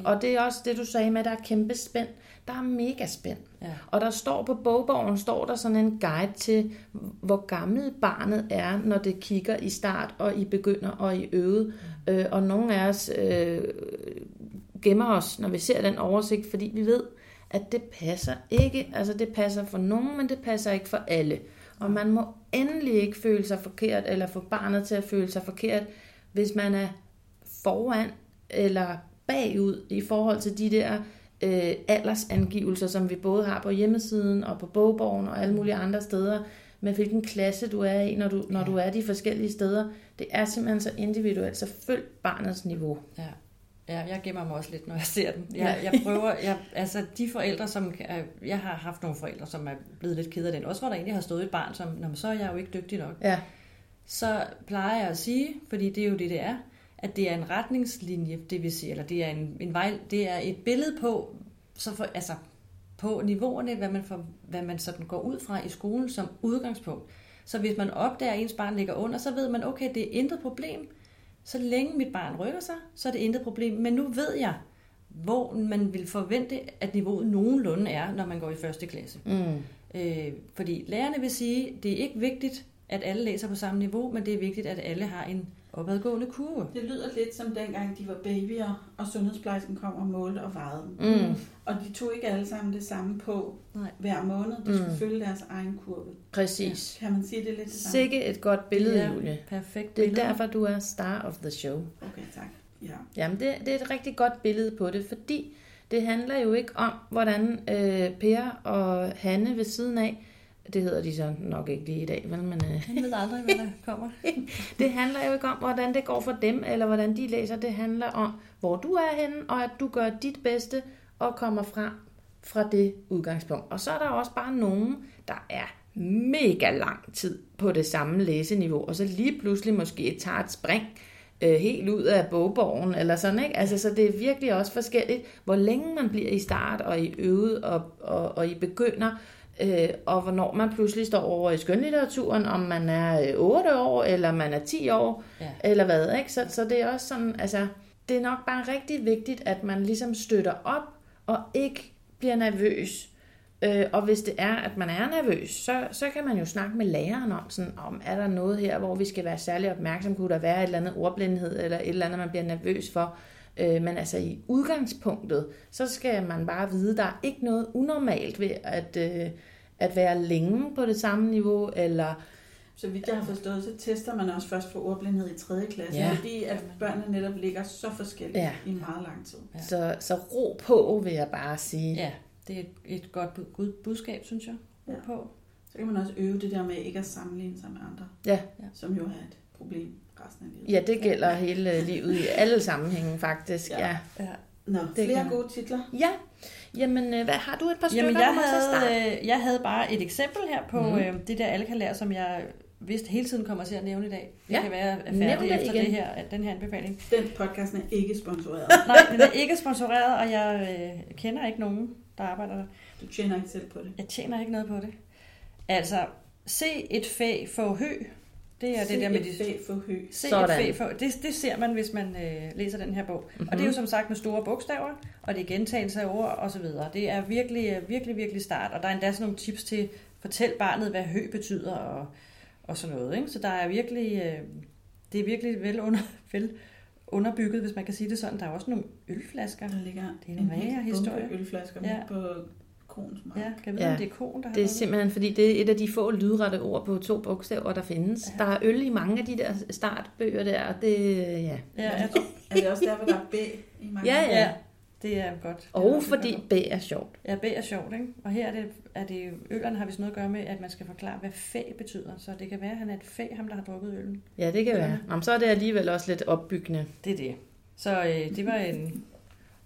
Speaker 2: Og det er også det, du sagde med, at der er kæmpe spænd. Der er mega spænd.
Speaker 3: Ja.
Speaker 2: Og der står på bogborgen, står der sådan en guide til, hvor gammel barnet er, når det kigger i start og i begynder og i øvet. Mm. Øh, og nogle af os øh, gemmer os, når vi ser den oversigt, fordi vi ved, at det passer ikke. Altså det passer for nogen, men det passer ikke for alle. Og man må endelig ikke føle sig forkert, eller få barnet til at føle sig forkert, hvis man er foran eller bagud i forhold til de der øh, aldersangivelser, som vi både har på hjemmesiden og på bogborgen og alle mulige andre steder, med hvilken klasse du er i, når du, når du er de forskellige steder. Det er simpelthen så individuelt, så følg barnets niveau.
Speaker 3: Ja. Ja, jeg gemmer mig også lidt, når jeg ser den. Jeg, jeg prøver, jeg, altså de forældre, som, kan- jeg har haft nogle forældre, som er blevet lidt ked af den, også hvor der egentlig har stået et barn, som, Nå, så er jeg jo ikke dygtig nok.
Speaker 2: Ja,
Speaker 3: Så plejer jeg at sige, fordi det er jo det, det er, at det er en retningslinje, det vil sige, eller det er en, en vej, det er et billede på, så for, altså på niveauerne, hvad man, for, hvad man sådan går ud fra i skolen som udgangspunkt. Så hvis man opdager, at ens barn ligger under, så ved man, okay, det er intet problem. Så længe mit barn rykker sig, så er det intet problem. Men nu ved jeg, hvor man vil forvente, at niveauet nogenlunde er, når man går i første klasse.
Speaker 2: mm.
Speaker 3: Øh, fordi lærerne vil sige, det er ikke vigtigt, at alle læser på samme niveau, men det er vigtigt, at alle har en opadgående kurve.
Speaker 1: Det lyder lidt som dengang, de var babyer, og sundhedsplejersken kom og målte og vejede dem.
Speaker 2: Mm.
Speaker 1: Og de tog ikke alle sammen det samme på
Speaker 3: Nej.
Speaker 1: hver måned. De skulle
Speaker 2: Mm.
Speaker 1: følge deres egen kurve.
Speaker 2: præcis.
Speaker 1: Kan man sige det lidt det samme?
Speaker 2: Sikke et godt billede,
Speaker 3: Ja.
Speaker 2: Julie.
Speaker 3: Perfekt
Speaker 2: Det er
Speaker 3: billede.
Speaker 2: derfor, du er star of the show.
Speaker 1: Okay, tak. Ja.
Speaker 2: Jamen, det, det er et rigtig godt billede på det, fordi det handler jo ikke om, hvordan øh, Per og Hanne ved siden af, det hedder de så nok ikke lige i dag, vel? Men øh,
Speaker 3: Han ved aldrig, hvad der kommer. <laughs>
Speaker 2: det handler jo ikke om, hvordan det går for dem, eller hvordan de læser. Det handler om, hvor du er henne, og at du gør dit bedste og kommer frem fra det udgangspunkt. Og så er der også bare nogen, der er mega lang tid på det samme læseniveau, og så lige pludselig måske tager et spring øh, helt ud af bogborgen, eller sådan, ikke? Altså, så det er virkelig også forskelligt, hvor længe man bliver i start, og i øvet, og, og, og i begynder, øh, og hvornår man pludselig står over i skønlitteraturen, om man er øh, 8 år, eller man er 10 år,
Speaker 3: Ja.
Speaker 2: eller hvad, ikke? Så, så det er også sådan, altså, det er nok bare rigtig vigtigt, at man ligesom støtter op, og ikke bliver nervøs. Øh, og hvis det er, at man er nervøs, så, så kan man jo snakke med læreren om, sådan, om, er der noget her, hvor vi skal være særlig opmærksom? Kunne der være et eller andet ordblindhed, eller et eller andet, man bliver nervøs for? Øh, men altså i udgangspunktet, så skal man bare vide, der er ikke noget unormalt ved at, øh, at være længe på det samme niveau, eller
Speaker 1: Så vidt jeg har forstået, så tester man også først for ordblindhed i 3. klasse,
Speaker 2: Ja.
Speaker 1: fordi at børnene netop ligger så forskelligt
Speaker 2: Ja.
Speaker 1: i meget lang tid.
Speaker 3: Ja.
Speaker 2: så, så ro på, vil jeg bare sige.
Speaker 3: Ja, det er et, et godt budskab, synes jeg.
Speaker 1: Ja.
Speaker 3: Ja. På.
Speaker 1: Så kan man også øve det der med ikke at sammenligne sig med andre,
Speaker 2: Ja.
Speaker 1: som jo er et problem resten af livet.
Speaker 2: Ja, det gælder hele livet i alle sammenhænge faktisk.
Speaker 1: Ja.
Speaker 2: Ja.
Speaker 3: Ja.
Speaker 1: Nå,
Speaker 2: Det
Speaker 1: flere
Speaker 2: kan-
Speaker 1: gode titler.
Speaker 2: ja. Jamen, øh, hvad har du et par stykker,
Speaker 3: Jamen, jeg havde, øh, jeg havde bare et eksempel her på mm. øh, det der alle kan lære, som jeg vist hele tiden kommer til at nævne i dag. Det
Speaker 2: Ja,
Speaker 3: kan være, færdig
Speaker 2: det
Speaker 3: efter
Speaker 2: igen.
Speaker 3: det her, den her anbefaling.
Speaker 1: Den podcasten er ikke sponsoreret. <laughs>
Speaker 3: Nej, den er ikke sponsoreret, og jeg øh, kender ikke nogen, der arbejder der.
Speaker 1: Du tjener ikke selv på det.
Speaker 3: Jeg tjener ikke noget på det. Altså, se et fag få hø. Det er det der med de...
Speaker 1: fag for hø.
Speaker 3: Se
Speaker 2: Sådan.
Speaker 3: et fag få, det, det ser man, hvis man øh, læser den her bog. Mm-hmm. Og det er jo som sagt med store bogstaver, og det er gentagelse af ord og så videre. Det er virkelig, øh, virkelig, virkelig start. Og der er endda sådan nogle tips til, fortæl barnet, hvad hø betyder og, og sådan noget. Ikke? Så der er virkelig, øh, det er virkelig vel, under, <laughs> vel underbygget, hvis man kan sige det sådan. Der er også nogle ølflasker.
Speaker 1: Der ligger
Speaker 3: Det er en
Speaker 1: hel
Speaker 3: historie.
Speaker 1: ølflasker
Speaker 3: ja.
Speaker 1: på Krogens Mark.
Speaker 3: Ja, kan vide,
Speaker 2: Ja.
Speaker 3: om det er kon, der har
Speaker 2: Det er simpelthen, fordi det er et af de få lydrette ord på to bogstaver, der findes.
Speaker 3: Ja.
Speaker 2: Der er øl i mange af de der startbøger der, og det, ja.
Speaker 3: Ja, jeg,
Speaker 1: Er det også der, hvor der er B i mange?
Speaker 2: Ja, ja.
Speaker 3: det er godt. Det er
Speaker 2: Og
Speaker 3: også
Speaker 2: fordi
Speaker 3: godt.
Speaker 2: B er sjovt.
Speaker 3: Ja, B er sjovt, ikke? Og her er det, er det ølerne har vist noget at gøre med, at man skal forklare, hvad fag betyder. Så det kan være, at han er et fag, ham der har drukket øllen.
Speaker 2: Ja, det kan
Speaker 3: Ja.
Speaker 2: være. Nå, men så er det alligevel også lidt opbyggende.
Speaker 3: Det er det. Så øh, det var en,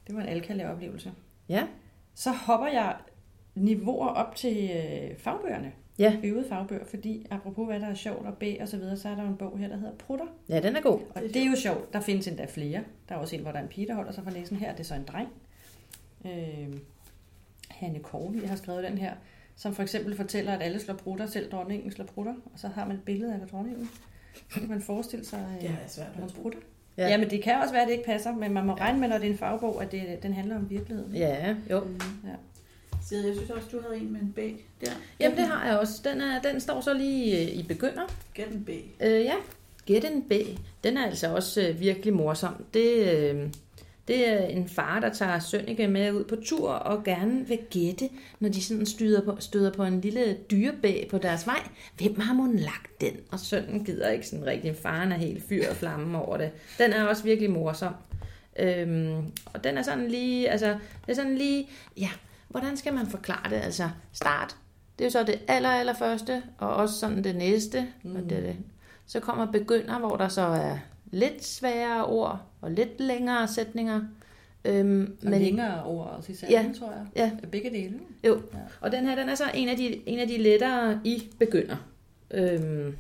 Speaker 3: det var en alkalær oplevelse.
Speaker 2: Ja.
Speaker 3: Så hopper jeg niveauer op til øh, fagbøgerne.
Speaker 2: Ja.
Speaker 3: øvede fagbøger, fordi apropos hvad der er sjovt og B og så videre, så er der en bog her, der hedder Prutter.
Speaker 2: Ja, den er god.
Speaker 3: Og det er jo sjovt. Der findes endda flere. Der er også en, hvor der er en pige, der holder sig for næsen her. Det er så en dreng. Øh, Hanne Korli har skrevet den her, som for eksempel fortæller, at alle slår prutter, selv dronningen slår prutter. Og så har man et billede af dronningen. Så kan man forestille sig, øh,
Speaker 1: Det at tro.
Speaker 3: prutter.
Speaker 2: Ja.
Speaker 3: Ja. ja, men det kan også være, at det ikke passer, men man må regne med, når det er en fagbog, at det, den handler om virkeligheden.
Speaker 2: Ja, jo.
Speaker 3: Ja.
Speaker 1: Sigrid, jeg synes også, du havde en med en B der.
Speaker 2: Jamen, det har jeg også. Den, er, den står så lige øh, i begynder.
Speaker 1: Gæt en B.
Speaker 2: Øh, ja, Get en B. Den er altså også øh, virkelig morsom. Det, øh, det er en far, der tager Sønneke med ud på tur og gerne vil gætte, når de sådan støder på, støder på en lille dyrebæg på deres vej. Hvem har mon lagt den? Og sønnen gider ikke sådan rigtig. Faren er helt fyr og flamme over det. Den er også virkelig morsom. Øhm, og den er sådan lige, altså, det er sådan lige, ja, hvordan skal man forklare det? Altså, start, det er jo så det aller, aller første, og også sådan det næste, mm. og det, det. Så kommer begynder, hvor der så er lidt sværere ord, og lidt længere sætninger. Øhm,
Speaker 3: Og
Speaker 2: men,
Speaker 3: længere ord også i salen,
Speaker 2: Ja.
Speaker 3: tror jeg.
Speaker 2: Ja.
Speaker 3: Begge dele.
Speaker 2: jo,
Speaker 3: Ja.
Speaker 2: og den her, den er så en af de, en af de lettere i begynder. Øhm,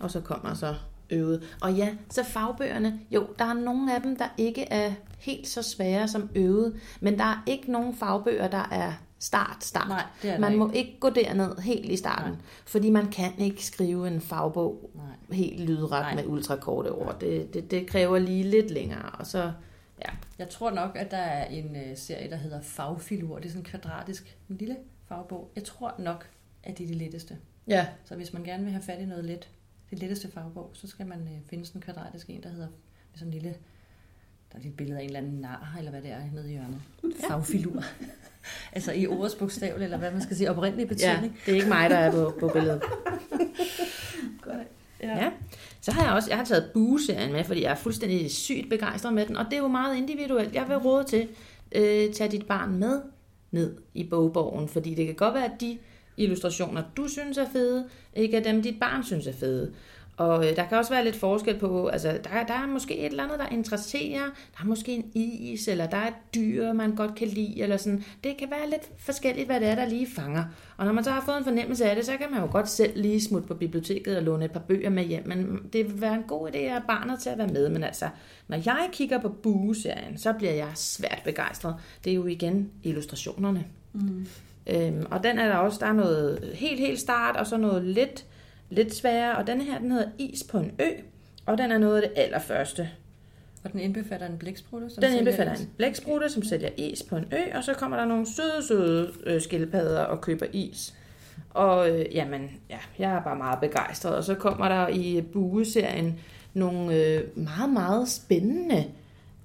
Speaker 2: og så kommer så øvet. Og ja, så fagbøgerne, jo, der er nogle af dem, der ikke er helt så svære som øvet, men der er ikke nogen fagbøger, der er start, start.
Speaker 3: Nej, det er
Speaker 2: man
Speaker 3: ikke.
Speaker 2: må ikke gå derned helt i starten,
Speaker 3: Nej.
Speaker 2: fordi man kan ikke skrive en fagbog
Speaker 3: Nej.
Speaker 2: helt lydret
Speaker 3: Nej.
Speaker 2: med ultrakorte ord. Det, det, det kræver lige lidt længere, og så, ja.
Speaker 3: Jeg tror nok, at der er en øh, serie, der hedder Fagfilur. Det er sådan en kvadratisk, en lille fagbog. Jeg tror nok, at det er det letteste.
Speaker 2: Ja,
Speaker 3: Så hvis man gerne vil have fat i noget let, det letteste fagbog, så skal man øh, finde sådan en kvadratisk en, der hedder med sådan en lille, der er et billede af en eller anden nar, eller hvad det er, nede i hjørnet. Ja. Fagfilur. <laughs> altså i ordets bogstav, eller hvad man skal sige, oprindelig
Speaker 2: ja,
Speaker 3: betydning.
Speaker 2: det er ikke mig, der er på, på billedet. <laughs>
Speaker 3: Ja.
Speaker 2: Ja. Så har jeg også jeg har taget bueserien med, fordi jeg er fuldstændig sygt begejstret med den, og det er jo meget individuelt. Jeg vil råde til, øh, tage dit barn med ned i bogborgen, fordi det kan godt være, at de illustrationer, du synes er fede, ikke af dem, dit barn synes er fede. Og øh, der kan også være lidt forskel på, altså der, der er måske et eller andet, der interesserer, der er måske en is, eller der er et dyr, man godt kan lide, eller sådan. Det kan være lidt forskelligt, hvad det er, der lige fanger. Og når man så har fået en fornemmelse af det, så kan man jo godt selv lige smutte på biblioteket og låne et par bøger med hjem, men det vil være en god idé at have barnet til at være med. Men altså, når jeg kigger på Bue-serien, så bliver jeg svært begejstret. Det er jo igen illustrationerne.
Speaker 1: Mm.
Speaker 2: Øhm, og den er der også, der er noget helt, helt start, og så noget lidt, lidt sværere. Og den her, den hedder Is på en ø, og den er noget af det allerførste.
Speaker 3: Og den indbefatter en blæksprutte, som
Speaker 2: Den indbefatter
Speaker 3: is.
Speaker 2: en blæksprutte, som sælger is på en ø, og så kommer der nogle søde, søde øh, skildpadder og køber is. Og øh, jamen, ja, jeg er bare meget begejstret. Og så kommer der i Bue-serien nogle øh, meget, meget spændende,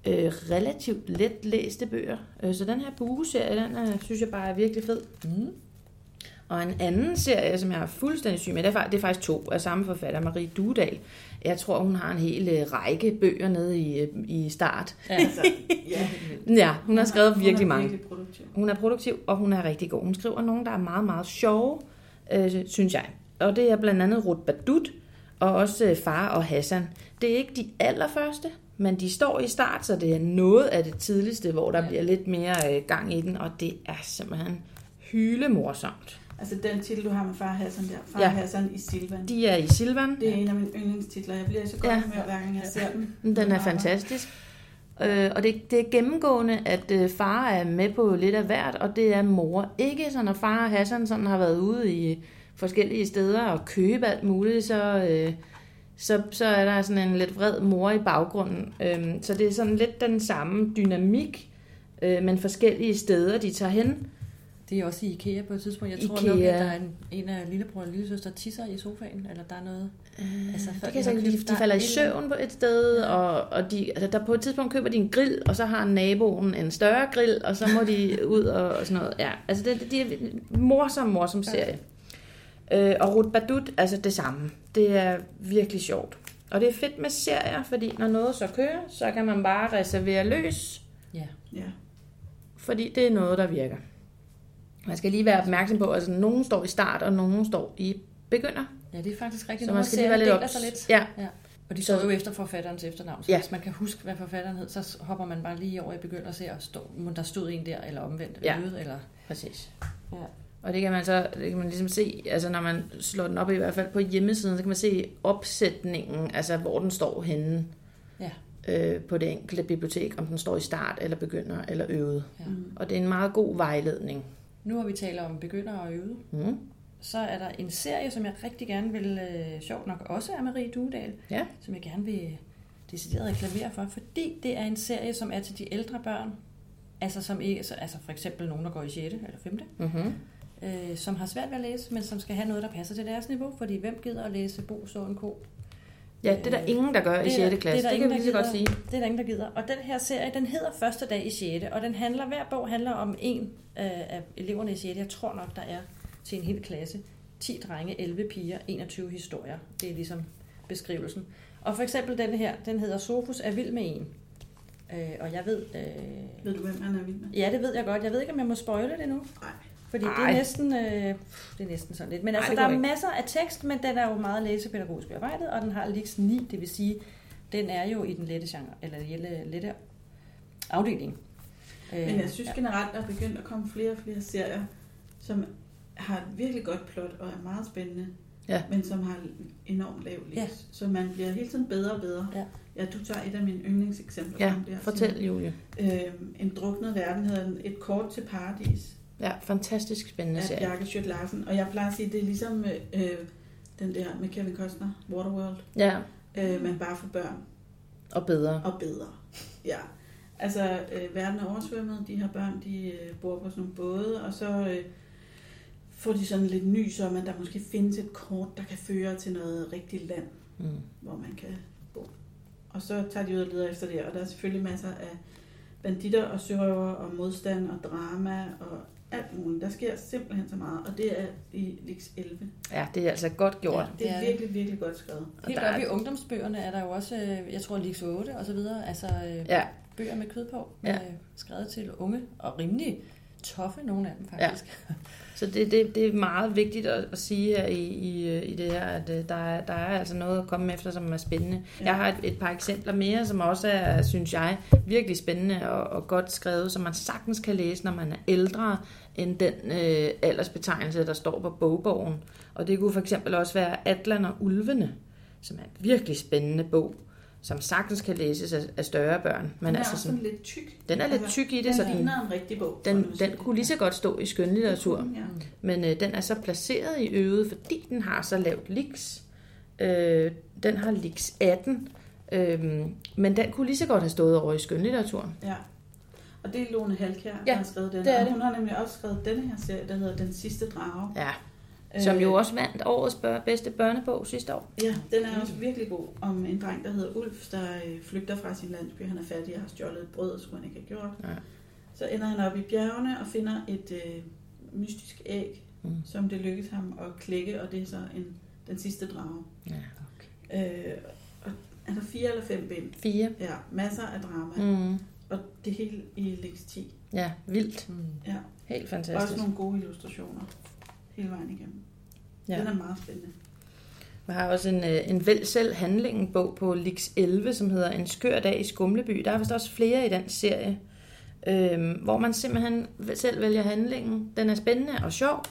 Speaker 2: øh, relativt let læste bøger. Øh, så den her Bue-serie, den er, synes jeg bare er virkelig fed.
Speaker 3: Mm.
Speaker 2: Og en anden serie, som jeg er fuldstændig syg med, det er, faktisk, det er faktisk to af samme forfatter, Marie Dudal. Jeg tror, hun har en hel øh, række bøger nede i, øh, i start.
Speaker 3: Ja.
Speaker 1: Altså, <laughs> ja.
Speaker 2: Ja, hun har skrevet
Speaker 1: Hun er
Speaker 2: virkelig mange.
Speaker 1: Virkelig produktiv.
Speaker 2: Hun er produktiv, og hun er rigtig god. Hun skriver nogle, der er meget, meget sjove, øh, synes jeg. Og det er blandt andet Ruth Badut, og også øh, Far og Hassan. Det er ikke de allerførste, men de står i start, så det er noget af det tidligste, hvor der
Speaker 3: Ja.
Speaker 2: bliver lidt mere øh, gang i den, og det er simpelthen hylemorsomt.
Speaker 1: Altså den titel, du har med Far Hassan der. Far
Speaker 2: Ja.
Speaker 1: Hassan i Silvan.
Speaker 2: De er i Silvan.
Speaker 1: Det er en af mine yndlingstitler. Jeg bliver så godt
Speaker 2: Ja.
Speaker 1: ja. med, hver gang jeg ser den.
Speaker 2: Den er fantastisk. Øh, og det, det er gennemgående, at øh, far er med på lidt af hvert, og det er mor. Ikke så når far og Hassan sådan har været ude i forskellige steder og købe alt muligt, så, øh, så, så er der sådan en lidt vred mor i baggrunden. Øh, så det er sådan lidt den samme dynamik, øh, men forskellige steder, de tager hen.
Speaker 3: Det er også i IKEA på et tidspunkt. Jeg tror
Speaker 2: IKEA.
Speaker 3: nok, at der er en, en af lillebror og lillesøster tisser i sofaen, eller der er noget. Altså, før
Speaker 2: Det kan
Speaker 3: de købt-
Speaker 2: de
Speaker 3: der
Speaker 2: falder
Speaker 3: er
Speaker 2: i søvn på et sted, og, og de, altså der på et tidspunkt køber de en grill, og så har naboen en større grill, og så må de <laughs> ud og, og sådan noget. Ja, altså det, det er en morsom, morsom serie. Øh, og Ruth Badut, altså det samme. Det er virkelig sjovt. Og det er fedt med serier, fordi når noget så kører, så kan man bare reservere løs,
Speaker 3: Ja.
Speaker 1: Ja.
Speaker 2: fordi det er noget, der virker. Man skal lige være opmærksom på, at altså, nogen står i start, og nogen står i begynder.
Speaker 3: ja, det er faktisk rigtigt.
Speaker 2: Så man skal lige være lidt
Speaker 3: sig lidt.
Speaker 2: Ja,
Speaker 3: Ja. Og de
Speaker 2: Så-
Speaker 3: står jo efter forfatterens efternavn, så
Speaker 2: Ja.
Speaker 3: hvis man kan huske, hvad forfatteren hed, så hopper man bare lige over i begynder og ser, må der stod en der, eller omvendt,
Speaker 2: Ja.
Speaker 3: øget, eller...
Speaker 2: præcis.
Speaker 3: Ja.
Speaker 2: Og det kan man så det kan man ligesom se, altså når man slår den op i hvert fald på hjemmesiden, så kan man se opsætningen, altså hvor den står henne
Speaker 3: Ja.
Speaker 2: øh, på det enkelte bibliotek, om den står i start, eller begynder, eller øvet.
Speaker 3: Ja.
Speaker 1: Mm.
Speaker 2: Og det er en meget god vejledning.
Speaker 3: Nu har vi talt om begynder og øve.
Speaker 2: Mm.
Speaker 3: Så er der en serie, som jeg rigtig gerne vil, øh, sjovt nok også er Marie Duedal,
Speaker 2: Ja.
Speaker 3: som jeg gerne vil decideret reklamere for, fordi det er en serie, som er til de ældre børn, altså som ikke, så- altså for eksempel nogen, der går i 6. eller 5.
Speaker 2: Mm-hmm.
Speaker 3: Øh, som har svært ved at læse, men som skal have noget, der passer til deres niveau, fordi hvem gider at læse Bo så en ko?
Speaker 2: Ja, det er der ingen, der gør i
Speaker 3: Det er der-
Speaker 2: 6. klasse.
Speaker 3: det er
Speaker 2: Det,
Speaker 3: der
Speaker 2: det kan vi
Speaker 3: ingen,
Speaker 2: lige så godt sige.
Speaker 3: Det er der ingen, der gider. Og den her serie, den hedder Første dag i 6. Og den handler, hver bog handler om en af, af eleverne i 6. Jeg tror nok, der er til en hel klasse. 10 drenge, 11 piger, 21 historier. Det er ligesom beskrivelsen. Og for eksempel den her, den hedder Sofus er vild med en. Øh, og jeg ved... Øh,
Speaker 1: Ved du, hvem han er vild med?
Speaker 3: ja, det ved jeg godt. Jeg ved ikke, om jeg må spoile det nu.
Speaker 1: Nej.
Speaker 3: Fordi det
Speaker 2: Ej.
Speaker 3: er næsten, øh, det er næsten sådan lidt. Men
Speaker 2: Ej,
Speaker 3: altså,
Speaker 2: det
Speaker 3: der er
Speaker 2: ikke.
Speaker 3: masser af tekst, men den er jo meget læsepædagogisk bearbejdet, og den har Lix 9, det vil sige, den er jo i den lette genre, eller lette, lette afdeling. Øh,
Speaker 1: Men jeg synes generelt, der er begyndt at komme flere og flere serier, som har et virkelig godt plot og er meget spændende,
Speaker 2: Ja.
Speaker 1: men som har enormt lav lis.
Speaker 3: Ja.
Speaker 1: Så man bliver hele tiden bedre og bedre.
Speaker 3: Ja.
Speaker 1: ja du tager et af mine yndlingseksempler.
Speaker 2: Ja,
Speaker 1: der,
Speaker 2: fortæl, Julie.
Speaker 1: Øhm, en druknet verden hedder Et kort til paradis
Speaker 2: Ja, fantastisk spændende
Speaker 1: af
Speaker 2: serie.
Speaker 1: Bjarke Schødt Larsen. Og jeg plejer at sige, det er ligesom øh, den der med Kevin Costner, Waterworld,
Speaker 2: Ja,
Speaker 1: øh, men bare for børn.
Speaker 2: og bedre.
Speaker 1: og bedre. <laughs> Ja. Altså, øh, verden er oversvømmet. De her børn, de øh, bor på sådan nogle både, og så øh, får de sådan lidt nys om, at der måske findes et kort, der kan føre til noget rigtigt land,
Speaker 2: Mm.
Speaker 1: hvor man kan bo. Og så tager de ud og leder efter det, og der er selvfølgelig masser af banditter og sørøver og modstand og drama og alt muligt. Der sker simpelthen så meget, og det er i Lix 11.
Speaker 2: Ja, det er altså godt gjort.
Speaker 1: Ja, det er virkelig, virkelig godt skrevet.
Speaker 2: Og
Speaker 3: Helt
Speaker 2: der er-
Speaker 3: oppe i ungdomsbøgerne er der jo også, øh, jeg tror, Lix 8 og så videre, altså øh,
Speaker 2: Ja,
Speaker 3: bøger med kød på,
Speaker 2: Ja.
Speaker 3: øh, skrevet til unge og rimelig toffe, nogle af dem faktisk. <laughs>
Speaker 2: så det, det, det er meget vigtigt at, at sige her i, i, i det her, at øh, der er, der er altså noget at komme efter, som er spændende.
Speaker 1: Ja.
Speaker 2: Jeg har et, et par eksempler mere, som også er, synes jeg, virkelig spændende og, og godt skrevet, som man sagtens kan læse, når man er ældre end den øh, aldersbetegnelse, der står på bogbogen. Og det kunne for eksempel også være Atlan og Ulvene, som er en virkelig spændende bog, som sagtens kan læses af, af større børn. Men
Speaker 1: Den er
Speaker 2: altså sådan,
Speaker 1: sådan lidt tyk.
Speaker 2: den er lidt tyk i det,
Speaker 1: den
Speaker 2: så den,
Speaker 1: ligner en rigtig bog.
Speaker 2: den, den kunne lige så godt stå i skønlitteratur.
Speaker 1: Ja.
Speaker 2: Men øh, den er så placeret i øvet, fordi den har så lavt lix. Øh, den har lix 18. Øh, men den kunne lige så godt have stået over i skønlitteraturen.
Speaker 1: Ja. Og det er Lone Halkær,
Speaker 2: Ja,
Speaker 1: der har skrevet den.
Speaker 2: det er
Speaker 1: og
Speaker 2: det.
Speaker 1: hun har nemlig også skrevet denne her serie, der hedder Den sidste drage.
Speaker 2: Ja, som jo
Speaker 1: Øh,
Speaker 2: også vandt årets bør- bedste børnebog sidste år.
Speaker 1: Ja, den er også virkelig god om en dreng, der hedder Ulf, der øh, flygter fra sin landsby. Han er fattig og har stjålet et brød, og skulle han ikke have gjort.
Speaker 2: Ja.
Speaker 1: Så ender han op i bjergene og finder et øh, mystisk æg,
Speaker 2: Mm.
Speaker 1: som det lykkes ham at klække, og det er så en, den sidste drage.
Speaker 2: Ja.
Speaker 1: Øh, og er der fire eller fem bind?
Speaker 2: Fire.
Speaker 1: Ja, masser af drama. Mm. Og det hele i Lex 10.
Speaker 2: Ja, vildt.
Speaker 3: Mm.
Speaker 1: Ja.
Speaker 2: Helt
Speaker 1: Også
Speaker 2: fantastisk.
Speaker 1: nogle gode illustrationer hele vejen igennem. Ja. Den er meget spændende.
Speaker 2: Jeg har også en, øh, en vælg selv handlingen bog på Lix 11, som hedder En skør dag i Skumleby. Der er vist også flere i den serie, øh, hvor man simpelthen selv vælger handlingen. Den er spændende og sjov,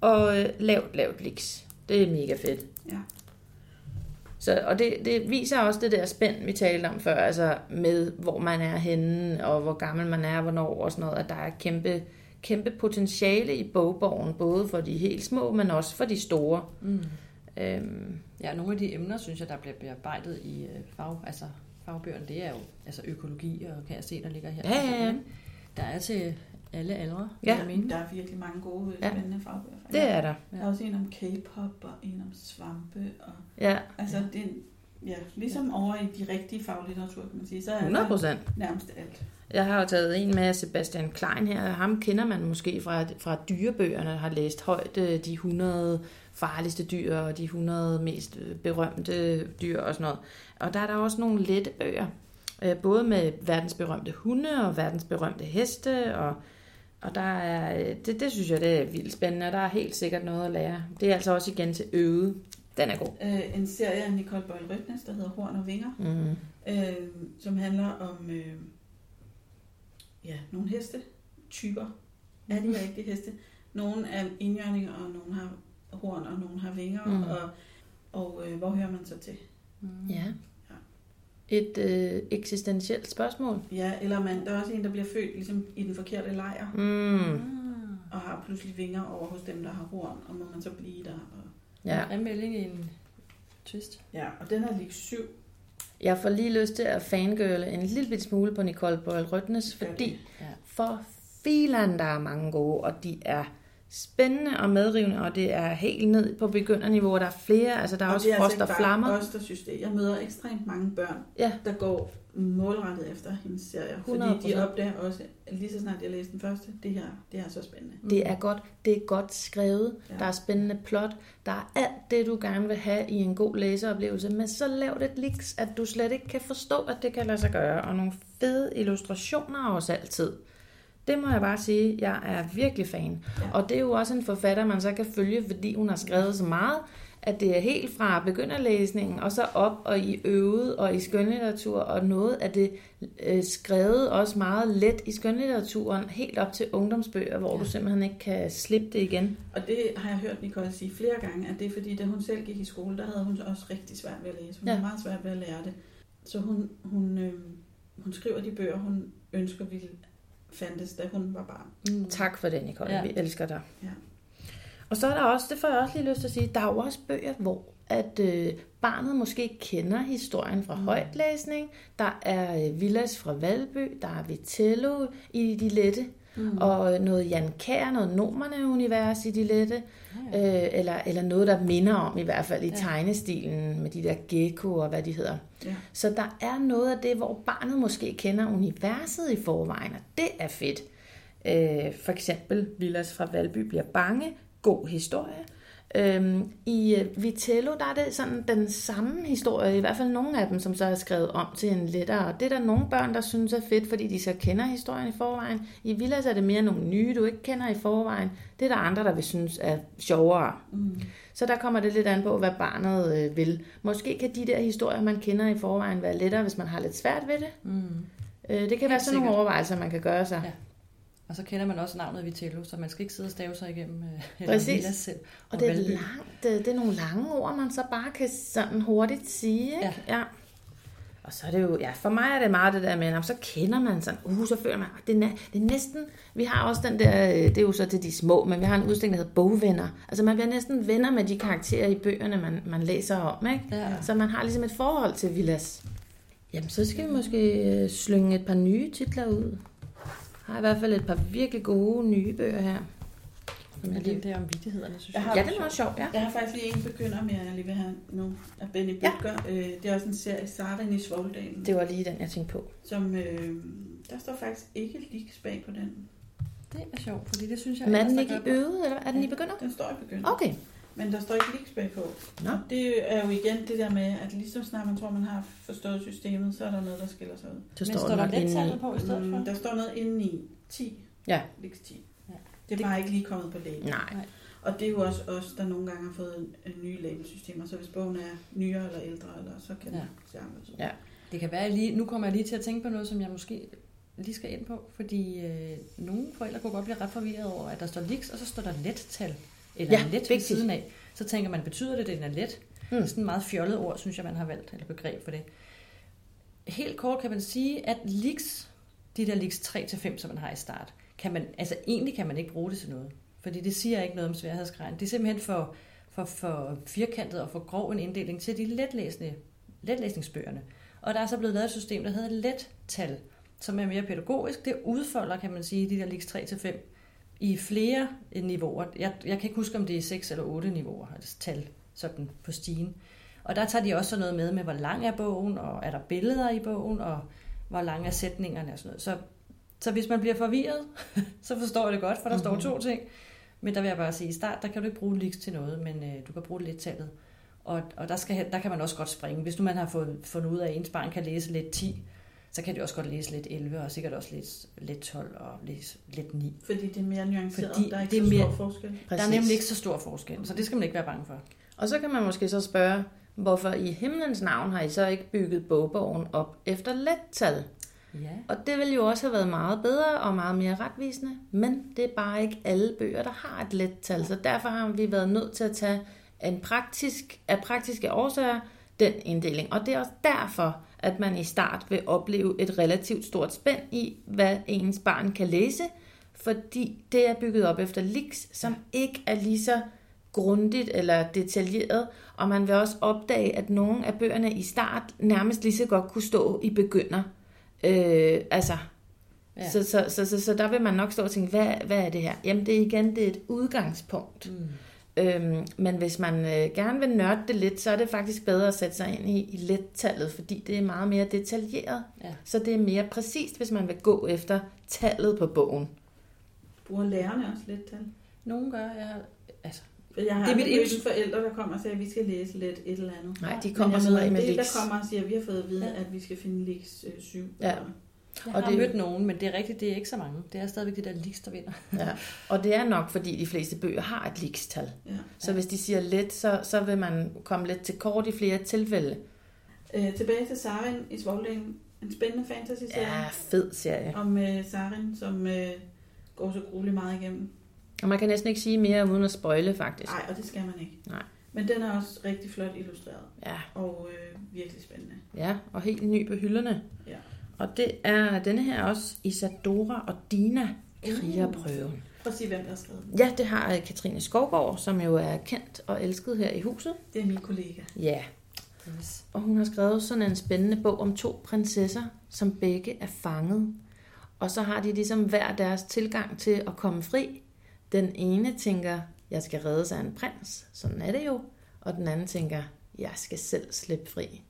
Speaker 2: og øh, lavt, lavt Lix. Det er mega fedt.
Speaker 1: Ja.
Speaker 2: Så, og det, det viser også det der spænd, vi talte om før, altså med hvor man er henne, og hvor gammel man er, hvornår og sådan noget, at der er kæmpe, kæmpe potentiale i bogborgen, både for de helt små, men også for de store.
Speaker 3: Mm.
Speaker 2: Øhm,
Speaker 3: Ja, nogle af de emner, synes jeg, der bliver bearbejdet i øh, fag, altså fagbøgerne, det er jo altså økologi, og kan jeg se, der ligger her.
Speaker 2: Ja, ja, ja.
Speaker 3: Der er til alle aldre,
Speaker 2: Ja.
Speaker 3: jeg mene.
Speaker 1: Der er virkelig mange gode,
Speaker 2: Ja.
Speaker 1: spændende fagbøger.
Speaker 2: det er der.
Speaker 1: Der er også en om K-pop og en om svampe. Og,
Speaker 2: Ja,
Speaker 1: altså, det er, en- ja, ligesom over i de rigtige faglitteratur, kan man sige, så er
Speaker 2: 100
Speaker 1: der
Speaker 2: procent.
Speaker 1: nærmest alt.
Speaker 2: Jeg har jo taget en med Sebastian Klein her. Ham kender man måske fra, fra dyrebøgerne, har læst højt øh, de 100 farligste dyr og de 100 mest øh, berømte dyr og sådan noget. Og der er der også nogle lette bøger, øh, både med verdensberømte hunde og verdensberømte heste, og, og der er, det, det synes jeg, det er vildt spændende, og der er helt sikkert noget at lære. Det er altså også igen til øvet. Den er god.
Speaker 1: Øh, en serie af Nicole Boyle Rødnes, der hedder Horn og Vinger,
Speaker 2: Mm.
Speaker 1: øh, som handler om øh, ja, nogle heste, typer af de rigtige heste. Nogle er indjørninger, og nogle har horn, og nogle har vinger,
Speaker 2: Mm.
Speaker 1: og, og øh, hvor hører man så til?
Speaker 3: Mm.
Speaker 2: Ja. Et øh, eksistentielt spørgsmål.
Speaker 1: Ja, eller man, der er også en, der bliver født ligesom i den forkerte lejr,
Speaker 2: Mm.
Speaker 3: Ah.
Speaker 1: og har pludselig vinger over hos dem, der har horn, og må man så blive der. Og,
Speaker 2: Ja.
Speaker 3: En melding i en twist.
Speaker 1: ja, og den er lige syv.
Speaker 2: Jeg får lige lyst til at fangirle en lille smule på Nicole Boyle Rødnes, fordi
Speaker 3: Ja.
Speaker 2: for filan, der er mange gode, og de er spændende og medrivende, og det er helt ned på begynderniveau, og der er flere, altså der er
Speaker 1: og
Speaker 2: også
Speaker 1: er
Speaker 2: frost
Speaker 1: altså
Speaker 2: og flammer.
Speaker 1: os, der synes det. Jeg møder ekstremt mange børn,
Speaker 2: Ja.
Speaker 1: der går målrettet efter hendes serier. Fordi
Speaker 2: 100%.
Speaker 1: de opdager også, lige så snart jeg læste den første, det her, det er så spændende.
Speaker 2: Det er godt, det er godt skrevet,
Speaker 1: Ja.
Speaker 2: der er spændende plot, der er alt det, du gerne vil have i en god læseoplevelse, men så lav det liks, at du slet ikke kan forstå, at det kan lade sig gøre, og nogle fede illustrationer også altid. Det må jeg bare sige, jeg er virkelig fan.
Speaker 1: Ja.
Speaker 2: Og det er jo også en forfatter, man så kan følge, fordi hun har skrevet så meget, at det er helt fra begynderlæsningen, og så op og i øvet og i skønlitteratur, og noget af det øh, skrevet også meget let i skønlitteraturen, helt op til ungdomsbøger, hvor
Speaker 3: Ja.
Speaker 2: du simpelthen ikke kan slippe det igen.
Speaker 1: Og det har jeg hørt Nicole sige flere gange, at det er fordi, da hun selv gik i skole, der havde hun også rigtig svært ved at læse. Hun
Speaker 2: Ja.
Speaker 1: havde meget svært ved at lære det. Så hun, hun, øh, hun skriver de bøger, hun ønsker ville fandtes, da hun var barn.
Speaker 3: Mm.
Speaker 2: Tak for det, Nicole. Ja. Vi elsker dig.
Speaker 1: Ja.
Speaker 2: Og så er der også, det får jeg også lige lyst til at sige, der er jo også bøger, hvor at øh, barnet måske kender historien fra mm. højtlæsning. Der er øh, Villas fra Valby, der er Vitello i de lette, mm. og noget Jan Kær, noget Nomerne-univers i de lette,
Speaker 3: Ja,
Speaker 2: øh, eller, eller noget, der minder om i hvert fald i
Speaker 3: Ja.
Speaker 2: tegnestilen med de der gecko og hvad de hedder.
Speaker 1: Ja.
Speaker 2: Så der er noget af det, hvor barnet måske kender universet i forvejen, og det er fedt. Øh, for eksempel Villas fra Valby bliver bange. God historie. Øhm, I øh, Vitello, der er det sådan den samme historie, i hvert fald nogle af dem, som så er skrevet om til en lettere. Og det er der nogle børn, der synes er fedt, fordi de så kender historien i forvejen. I Villas er det mere nogle nye, du ikke kender i forvejen. Det er der andre, der vil synes er sjovere.
Speaker 1: Mm.
Speaker 2: Så der kommer det lidt an på, hvad barnet øh, vil. Måske kan de der historier, man kender i forvejen, være lettere, hvis man har lidt svært ved det.
Speaker 3: Mm.
Speaker 2: Øh, det kan
Speaker 3: Helt
Speaker 2: være sådan nogle
Speaker 3: sikkert.
Speaker 2: overvejelser, man kan gøre sig.
Speaker 3: Ja. Og så kender man også navnet Vitello, så man skal ikke sidde og stave sig igennem øh,
Speaker 2: Præcis.
Speaker 3: selv.
Speaker 2: Og det er,
Speaker 3: Valby.
Speaker 2: langt, det, det er nogle lange ord, man så bare kan sådan hurtigt sige. Ikke?
Speaker 3: Ja.
Speaker 2: ja. Og så er det jo, ja, for mig er det meget det der med, at så kender man sådan, uh, så føler man, "Ah, det er, næ- det er næsten, vi har også den der, øh, det er jo så til de små, men vi har en udstilling, der hedder bogvenner. Altså man bliver næsten venner med de karakterer i bøgerne, man, man læser om, ikke?
Speaker 3: Ja.
Speaker 2: Så man har ligesom et forhold til Villas. Jamen, så skal vi måske øh, slynge et par nye titler ud. Jeg har i hvert fald et par virkelig gode nye bøger her. Som
Speaker 3: Men
Speaker 2: jeg
Speaker 3: det
Speaker 2: lige...
Speaker 3: er om vittighederne, synes
Speaker 1: Jeg
Speaker 3: jeg.
Speaker 1: har-
Speaker 2: Ja, det er meget sjovt, ja.
Speaker 1: Jeg har faktisk lige en begynder med, jeg lige vil have nu, af Benny. Bøtger. Ja. Øh, det er også en serie, Sarden i Svoldalen,
Speaker 2: Det var lige den, jeg tænkte på.
Speaker 1: som, øh, der står faktisk ikke leaks bag på den.
Speaker 3: Det er sjovt, fordi det synes jeg...
Speaker 2: Men er den ikke i øvet, eller er den i begynder?
Speaker 1: Den står i begynder.
Speaker 2: Okay.
Speaker 1: Men der står ikke leaks bag på.
Speaker 2: Nå.
Speaker 1: Det er jo igen det der med, at lige så snart man tror, man har forstået systemet, så er der noget, der skiller sig ud.
Speaker 2: Så
Speaker 3: Men
Speaker 2: står,
Speaker 3: står
Speaker 2: der
Speaker 3: der lettallet på i stedet for?
Speaker 1: Mm, der står noget inde i 10.
Speaker 2: Ja.
Speaker 1: Leaks 10.
Speaker 3: Ja.
Speaker 1: Det er bare ikke lige kommet på label.
Speaker 2: Nej.
Speaker 1: Og det er jo også os, der nogle gange har fået en, nye labelsystemer. Så hvis bogen er nyere eller ældre, eller, så kan
Speaker 3: Ja.
Speaker 1: se anderledes ud.
Speaker 2: Ja.
Speaker 3: Det kan være, at lige, nu kommer jeg lige til at tænke på noget, som jeg måske lige skal ind på, fordi øh, nogle forældre kunne godt blive ret forvirret over, at der står liks, og så står der let-tal, eller
Speaker 2: Ja,
Speaker 3: let ved
Speaker 2: vigtigt.
Speaker 3: siden af. Så tænker man, betyder det, at den er let?
Speaker 2: Mm.
Speaker 3: Det er sådan et meget fjollet ord, synes jeg, man har valgt, eller begreb for det. Helt kort kan man sige, at liks, de der liks 3-5, som man har i start, kan man, altså egentlig kan man ikke bruge det til noget. Fordi det siger ikke noget om sværhedsgraden. Det er simpelthen for, for, for firkantet og for grov en inddeling til de letlæsende, letlæsningsbøgerne. Og der er så blevet lavet et system, der hedder let-tal, som er mere pædagogisk. Det udfolder, kan man sige, de der liks 3-5 i flere niveauer. Jeg, jeg kan ikke huske, om det er 6 eller 8 niveauer, altså tal sådan på stigen. Og der tager de også sådan noget med, med hvor lang er bogen, og er der billeder i bogen, og hvor lange er sætningerne og sådan noget. Så, så hvis man bliver forvirret, <laughs> så forstår jeg det godt, for der mm-hmm. står to ting. Men der vil jeg bare sige, i start, der kan du ikke bruge liks til noget, men øh, du kan bruge lidt tallet. Og, og der, skal, der kan man også godt springe. Hvis nu man har fået, fundet ud af, at ens barn kan læse lidt 10, så kan de også godt læse lidt 11, og sikkert også lidt, lidt 12 og læse lidt 9.
Speaker 1: Fordi det er mere nuanceret,
Speaker 3: Fordi
Speaker 1: der er ikke
Speaker 3: det er
Speaker 1: så
Speaker 3: mere-
Speaker 1: stor forskel.
Speaker 3: Præcis. Der er nemlig ikke så stor forskel, så det skal man ikke være bange for.
Speaker 2: Og så kan man måske så spørge, hvorfor i himlens navn har I så ikke bygget bogbogen op efter lettal?
Speaker 3: Ja.
Speaker 2: Og det ville jo også have været meget bedre og meget mere retvisende, men det er bare ikke alle bøger, der har et let tal, så derfor har vi været nødt til at tage en praktisk, af praktiske årsager den inddeling. Og det er også derfor, at man i start vil opleve et relativt stort spænd i, hvad ens barn kan læse, fordi det er bygget op efter liks, som ikke er lige så grundigt eller detaljeret, og man vil også opdage, at nogle af bøgerne i start nærmest lige så godt kunne stå i begynder. Øh, altså,
Speaker 3: ja.
Speaker 2: så, så, så, så, så der vil man nok stå og tænke, hvad, hvad er det her? Jamen det er igen det er et udgangspunkt.
Speaker 3: Mm.
Speaker 2: Øhm, men hvis man øh, gerne vil nørde det lidt, så er det faktisk bedre at sætte sig ind i, i lettallet, fordi det er meget mere detaljeret.
Speaker 3: Ja.
Speaker 2: Så det er mere præcist, hvis man vil gå efter tallet på bogen.
Speaker 1: Bruger lærerne også lidt tal?
Speaker 3: Nogen gør, jeg, altså,
Speaker 1: For jeg har
Speaker 3: Det er mit
Speaker 1: mødt
Speaker 3: indtryk-
Speaker 1: forældre, der kommer og siger, at vi skal læse lidt et eller andet.
Speaker 2: Nej, de kommer regel
Speaker 1: en
Speaker 2: med
Speaker 1: del, der kommer og siger, at vi har fået at vide,
Speaker 3: Ja.
Speaker 1: at vi skal finde Lix øh, 7.
Speaker 2: Ja.
Speaker 3: Jeg
Speaker 2: Og
Speaker 3: har
Speaker 2: det-
Speaker 3: mødt nogen, men det er rigtigt, det er ikke så mange. Det er stadigvæk det der liks, der vinder. <laughs>
Speaker 2: Ja. Og det er nok, fordi de fleste bøger har et likstal.
Speaker 1: Ja.
Speaker 2: Så hvis de siger let, så, så vil man komme lidt til kort i flere tilfælde.
Speaker 1: Øh, tilbage til Sarin i Svoldingen. En spændende fantasy-serie
Speaker 2: Ja, fed serie.
Speaker 1: om øh, Sarin, som øh, går så grueligt meget igennem.
Speaker 2: Og man kan næsten ikke sige mere uden at spoile, faktisk.
Speaker 1: Nej, og det skal man ikke.
Speaker 2: Nej.
Speaker 1: Men den er også rigtig flot illustreret
Speaker 2: Ja,
Speaker 1: og øh, virkelig spændende.
Speaker 2: ja, og helt ny på hylderne.
Speaker 1: Ja.
Speaker 2: Og det er denne her også, Isadora og Dina, krigerprøven.
Speaker 1: Prøv at sige, hvem der har skrevet den.
Speaker 2: Ja, det har øh, Katrine Skovgaard, som jo er kendt og elsket her i huset.
Speaker 1: Det er min kollega.
Speaker 2: Ja,
Speaker 3: Yes.
Speaker 2: og hun har skrevet sådan en spændende bog om to prinsesser, som begge er fanget. Og så har de ligesom hver deres tilgang til at komme fri. Den ene tænker, jeg skal reddes af en prins, sådan er det jo. Og den anden tænker, jeg skal selv slippe fri.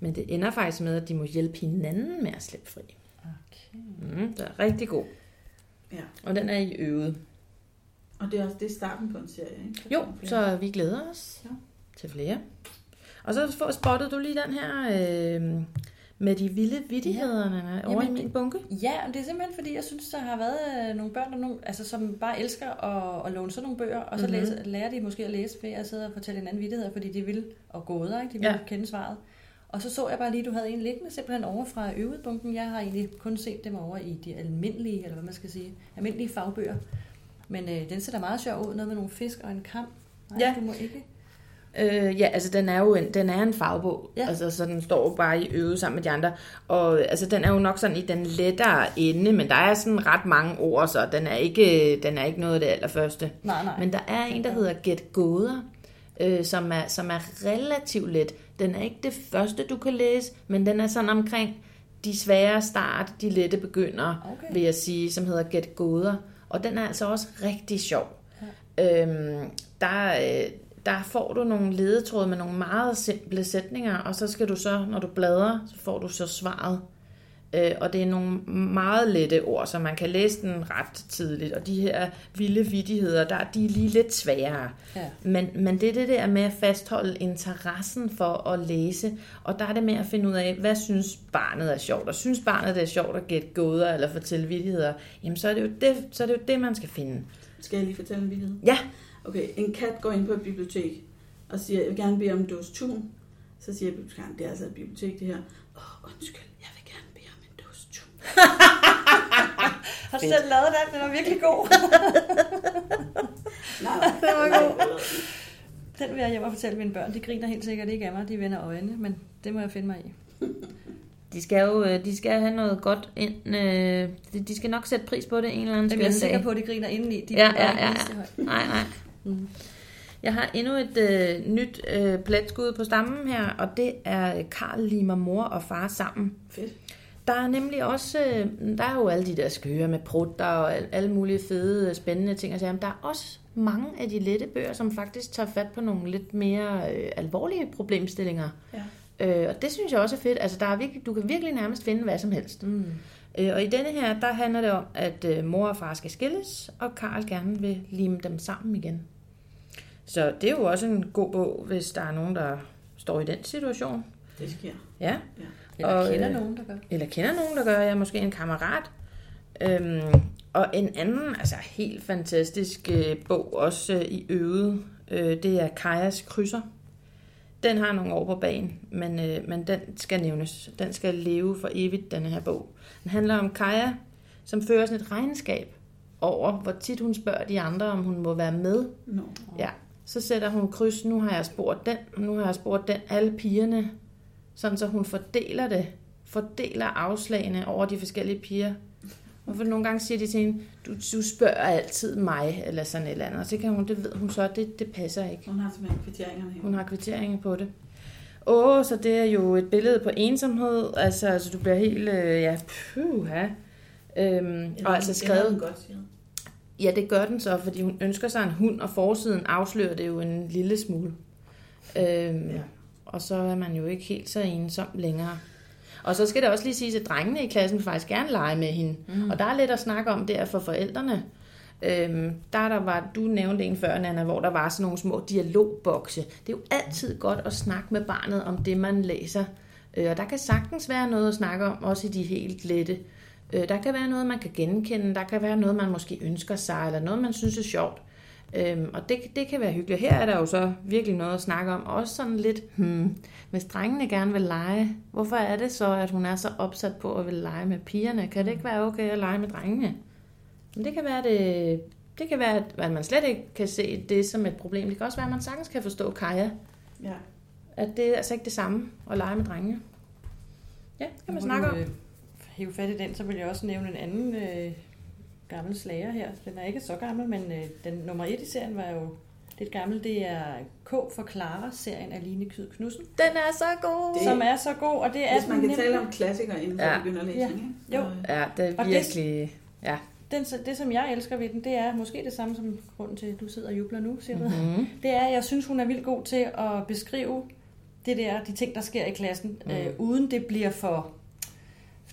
Speaker 2: Men det ender faktisk med, at de må hjælpe hinanden med at slippe fri.
Speaker 3: Okay.
Speaker 2: Mm, det er rigtig god.
Speaker 1: Ja.
Speaker 2: Og den er i øvet.
Speaker 1: Og det er også det er starten på en serie, ikke?
Speaker 2: Jo, så vi glæder os
Speaker 1: Ja.
Speaker 2: til flere. Og så får- spottede du lige den her øh, med de vilde vittighederne ja. over
Speaker 3: Jamen,
Speaker 2: i min bunke.
Speaker 3: Ja, og det er simpelthen fordi, jeg synes, der har været øh, nogle børn, der nogle, altså, som bare elsker at, at låne sådan nogle bøger, og så
Speaker 2: Mhm.
Speaker 3: mm-hmm. læse, lærer de måske at læse ved at sidde og fortælle en anden vittighed, fordi de vil og gåder, ikke? de vil
Speaker 2: Ja.
Speaker 3: ja. kende svaret. Og så så jeg bare lige, du havde en liggende simpelthen over fra øvebunken. Jeg har egentlig kun set dem over i de almindelige, eller hvad man skal sige, almindelige fagbøger. Men øh, den ser da meget sjov ud, noget med nogle fisk og en kam. Nej,
Speaker 2: Ja.
Speaker 3: du må ikke.
Speaker 2: Øh, ja, altså den er jo en, den er en fagbog, ja. Altså så den står jo bare i øvet sammen med de andre. Og altså den er jo nok sådan i den lettere ende, men der er sådan ret mange ord, så den er ikke, den er ikke noget af det allerførste.
Speaker 3: Nej, nej.
Speaker 2: Men der er en, der hedder Get Gåder, øh, som, er, som er relativt let. Den er ikke det første, du kan læse, men den er sådan omkring de svære start, de lette begynder,
Speaker 3: Okay.
Speaker 2: vil jeg sige, som hedder Get Gåder. Og den er altså også rigtig sjov. Ja. Øhm, der, øh, der får du nogle ledetråde med nogle meget simple sætninger, og så skal du så, når du bladrer, så får du så svaret. Øh, og det er nogle meget lette ord, så man kan læse den ret tidligt. Og de her vilde vittigheder, der, de er lige lidt sværere.
Speaker 3: Ja.
Speaker 2: Men, men det er det der med at fastholde interessen for at læse. Og der er det med at finde ud af, hvad synes barnet er sjovt. Og synes barnet det er sjovt at gætte gåder eller fortælle vittigheder, jamen så er det jo det, så er det, jo det man skal finde.
Speaker 1: Skal jeg lige fortælle en vittighed?
Speaker 2: Ja,
Speaker 1: Okay, en kat går ind på et bibliotek og siger, jeg vil gerne bede om en dåse tun. Så siger bibliotekaren, det er altså et bibliotek det her. Åh, oh, undskyld, jeg vil gerne bede om en dåse tun. <laughs>
Speaker 3: Har du selv lavet den? Den er virkelig god. <laughs>
Speaker 1: Nej, <laughs>
Speaker 2: Det var god.
Speaker 3: Den vil jeg hjem og fortælle mine børn. De griner helt sikkert ikke af mig. De vender øjnene, men det må jeg finde mig i.
Speaker 2: de skal jo øh, de skal have noget godt ind. øh, de- skal nok sætte pris på det en eller anden
Speaker 3: Jamen, jeg er sikker
Speaker 2: dag.
Speaker 3: på, at de griner indeni. De
Speaker 2: Ja, ja, ja. Nej, nej.
Speaker 3: Mm.
Speaker 2: Jeg har endnu et øh, nyt øh, pletskud på stammen her, og det er Karl limer mor og far sammen.
Speaker 1: Fedt.
Speaker 2: Der er nemlig også, øh, der er jo alle de der skøre med prutter og al- alle mulige fede, spændende ting. Altså, der er også mange af de lette bøger, som faktisk tager fat på nogle lidt mere øh, alvorlige problemstillinger.
Speaker 1: Ja.
Speaker 2: Øh, og det synes jeg også er fedt. Altså, der er virkelig, du kan virkelig nærmest finde hvad som helst.
Speaker 3: Mm.
Speaker 2: Øh, og i denne her, der handler det om, at øh, mor og far skal skilles, og Karl gerne vil lime dem sammen igen. Så det er jo også en god bog, hvis der er nogen, der står i den situation.
Speaker 1: Det sker.
Speaker 2: Ja.
Speaker 3: Eller
Speaker 2: Og,
Speaker 3: kender
Speaker 2: øh,
Speaker 3: nogen, der gør.
Speaker 2: Eller kender nogen, der gør jeg, måske en kammerat. Øhm, og en anden, altså helt fantastisk øh, bog, også øh, i øvet, øh, det er Kajas krydser. den har nogle år på banen, men, øh, men den skal nævnes. Den skal leve for evigt, denne her bog. Den handler om Kaja, som fører sådan et regnskab over, hvor tit hun spørger de andre, om hun må være med.
Speaker 1: No.
Speaker 2: Ja, så sætter hun kryds, nu har jeg spurgt den, nu har jeg spurgt den, alle pigerne, sådan så hun fordeler det, fordeler afslagene over de forskellige piger. Hvorfor nogle gange siger de til hende, du, du spørger altid mig, eller sådan et eller andet, og så kan hun, det ved hun så, det, det passer ikke.
Speaker 1: Hun har simpelthen kvitteringerne her.
Speaker 2: Hun har kvitteringer på det. Åh, så det er jo et billede på ensomhed, altså, altså du bliver helt, øh, ja, puha. Øhm, og altså skrevet,
Speaker 1: godt, siger.
Speaker 2: Ja, det gør den så, fordi hun ønsker sig en hund, og forsiden afslører det jo en lille smule. Øhm, ja. Og så er man jo ikke helt så ensom længere. Og så skal det også lige sige, at drengene i klassen vil faktisk gerne lege med hende. Mm. Og der er lidt at snakke om der for forældrene. Øhm, der, der var, du nævnte en før, Nana, hvor der var sådan nogle små dialogbokse. Det er jo altid godt at snakke med barnet om det, man læser. Øh, og der kan sagtens være noget at snakke om, også i de helt lette. Øh, der kan være noget, man kan genkende, der kan være noget, man måske ønsker sig, eller noget, man synes er sjovt. Øhm, og det, det kan være hyggeligt. Her er der jo så virkelig noget at snakke om. Også sådan lidt, hmm, hvis drengene gerne vil lege, hvorfor er det så, at hun er så opsat på at vil lege med pigerne? Kan det ikke være okay at lege med drengene? Men det kan være, det, det kan være, at man slet ikke kan se det som et problem. Det kan også være, at man sagtens kan forstå Kaja.
Speaker 1: Ja.
Speaker 2: At det er altså ikke det samme at lege med drengene. Ja, det kan man snakke om.
Speaker 3: Øh, hive fat i den, så vil jeg også nævne en anden øh, gammel slager her. Den er ikke så gammel, men øh, den nummer et i serien var jo lidt gammel. Det er K for Clara-serien af Line Kyd Knudsen.
Speaker 2: Den er så god!
Speaker 1: Det-
Speaker 3: Som er så god, og det er
Speaker 1: Hvis man kan
Speaker 3: nem-
Speaker 1: tale om klassikere, inden
Speaker 2: Ja.
Speaker 1: ja. begynder at læse
Speaker 3: Ja.
Speaker 1: ikke?
Speaker 3: Jo.
Speaker 1: Og,
Speaker 2: Ja, det er
Speaker 3: Og det-
Speaker 2: virkelig... Ja.
Speaker 3: den, det, som jeg elsker ved den, det er måske det samme som grunden til, at du sidder og jubler nu, siger du.
Speaker 2: Mm-hmm.
Speaker 3: Det er, at jeg synes, hun er vildt god til at beskrive det der, de ting, der sker i klassen,
Speaker 2: mm.
Speaker 3: øh, uden det bliver for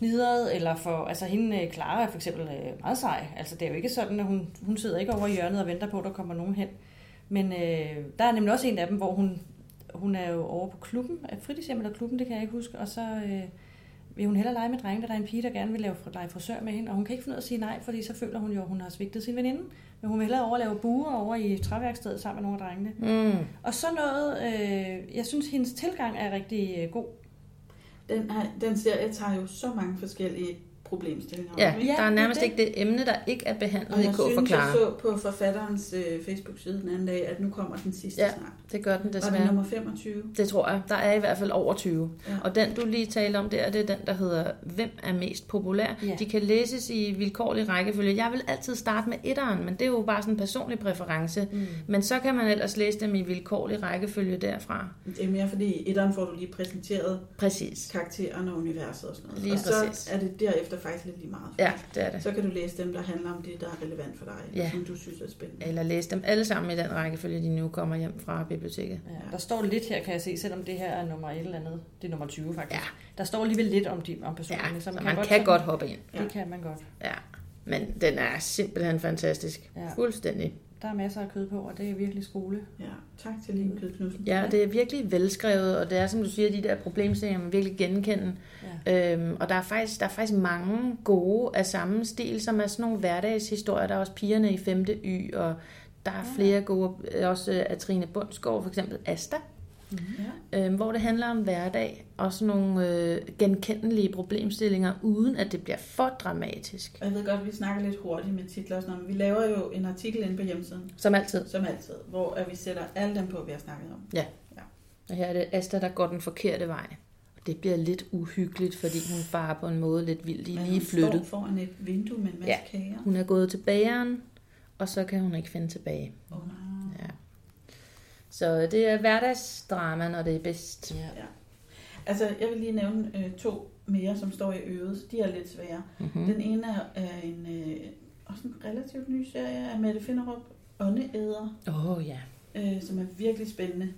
Speaker 3: fnidret, eller for, altså hende, øh, Clara er for eksempel øh, meget sej. Altså det er jo ikke sådan, at hun, hun sidder ikke over i hjørnet og venter på, at der kommer nogen hen. Men øh, der er nemlig også en af dem, hvor hun, hun er jo over på klubben, er fritidshjem eller klubben, det kan jeg ikke huske, og så øh, vil hun hellere lege med drenge, da der er en pige, der gerne vil lave lege frisør med hende, og hun kan ikke finde ud af at sige nej, fordi så føler hun jo, at hun har svigtet sin veninde. Men hun vil hellere overlave buer over i træværkstedet sammen med nogle af drengene.
Speaker 2: Mm.
Speaker 3: Og så noget, øh, jeg synes, hendes tilgang er rigtig øh, god
Speaker 1: den, her, den serie tager jo så mange forskellige problemstillinger.
Speaker 2: Ja, ja, der er nærmest
Speaker 3: det.
Speaker 2: ikke det emne, der ikke er behandlet
Speaker 1: Og
Speaker 2: i
Speaker 1: jeg
Speaker 2: K for
Speaker 1: synes, jeg så på forfatterens øh, Facebook-side den anden dag, at nu kommer den sidste
Speaker 2: Ja,
Speaker 1: ja. snart.
Speaker 2: Det gør den
Speaker 1: Var det
Speaker 2: desværre.
Speaker 1: nummer 25?
Speaker 2: Det tror jeg. Der er i hvert fald over 20.
Speaker 1: Ja.
Speaker 2: Og den, du lige talte om der, det er den, der hedder Hvem er mest populær?
Speaker 3: Ja.
Speaker 2: De kan læses i vilkårlig rækkefølge. Jeg vil altid starte med etteren, men det er jo bare sådan en personlig præference.
Speaker 3: Mm.
Speaker 2: Men så kan man ellers læse dem i vilkårlig rækkefølge derfra.
Speaker 1: Det er mere fordi i etteren får du lige præsenteret
Speaker 2: Præcis.
Speaker 1: karaktererne og universet og sådan noget.
Speaker 2: Lige
Speaker 1: og så
Speaker 2: præcis.
Speaker 1: er det derefter faktisk lidt lige meget.
Speaker 2: Ja, det er det.
Speaker 1: Så kan du læse dem, der handler om det, der er relevant for dig,
Speaker 2: Ja.
Speaker 1: som du synes er spændende.
Speaker 2: Eller læse dem alle sammen i den rækkefølge, de nu kommer hjem fra biblioteket.
Speaker 3: Ja, der står lidt her, kan jeg se, selvom det her er nummer et eller andet. Det er nummer 20 faktisk.
Speaker 2: Ja.
Speaker 3: Der står alligevel lidt om, de, om
Speaker 2: Ja,
Speaker 3: personerne.
Speaker 2: så man
Speaker 3: godt
Speaker 2: kan godt hoppe ind.
Speaker 3: Det kan man godt.
Speaker 2: Ja, men den er simpelthen fantastisk.
Speaker 3: Ja.
Speaker 2: Fuldstændig.
Speaker 3: Der er masser af kød på, og det er virkelig skole.
Speaker 1: Ja, tak til Line Kød Knudsen.
Speaker 2: Ja, det er virkelig velskrevet, og det er, som du siger, de der problemstillinger, man virkelig genkende.
Speaker 3: Ja.
Speaker 2: Øhm, og der er, faktisk, der er faktisk mange gode af samme stil, som er sådan nogle hverdagshistorier. Der er også pigerne i 5. Y, og der er flere gode, øh, også af Trine Bundsgaard, for eksempel Asta,
Speaker 1: Ja.
Speaker 2: øhm, hvor det handler om hverdag, og sådan nogle øh, genkendelige problemstillinger, uden at det bliver for dramatisk.
Speaker 1: Og jeg ved godt, at vi snakker lidt hurtigt med titler og sådan noget, men vi laver jo en artikel inde på hjemmesiden,
Speaker 2: Som altid.
Speaker 1: som altid, hvor at vi sætter alle dem på, vi har snakket om.
Speaker 2: Og her er det Asta, der går den forkerte vej. Og det bliver lidt uhyggeligt, fordi hun farer på en måde lidt vildt.
Speaker 1: Men
Speaker 2: lige
Speaker 1: hun
Speaker 2: flyttet.
Speaker 1: står foran et vindue med en masse
Speaker 2: Ja.
Speaker 1: kager.
Speaker 2: Hun er gået til bageren, og så kan hun ikke finde tilbage.
Speaker 1: Oh, nej.
Speaker 2: Ja. Så det er hverdagsdrama, når det er bedst.
Speaker 3: Ja.
Speaker 1: Altså, jeg vil lige nævne øh, to mere, som står i øvet. De er lidt svære.
Speaker 2: Mm-hmm.
Speaker 1: Den ene er, er en, øh, også en relativt ny serie af Mette Finderup, Åndeæder,
Speaker 2: Åh oh, ja.
Speaker 1: øh, som er virkelig spændende.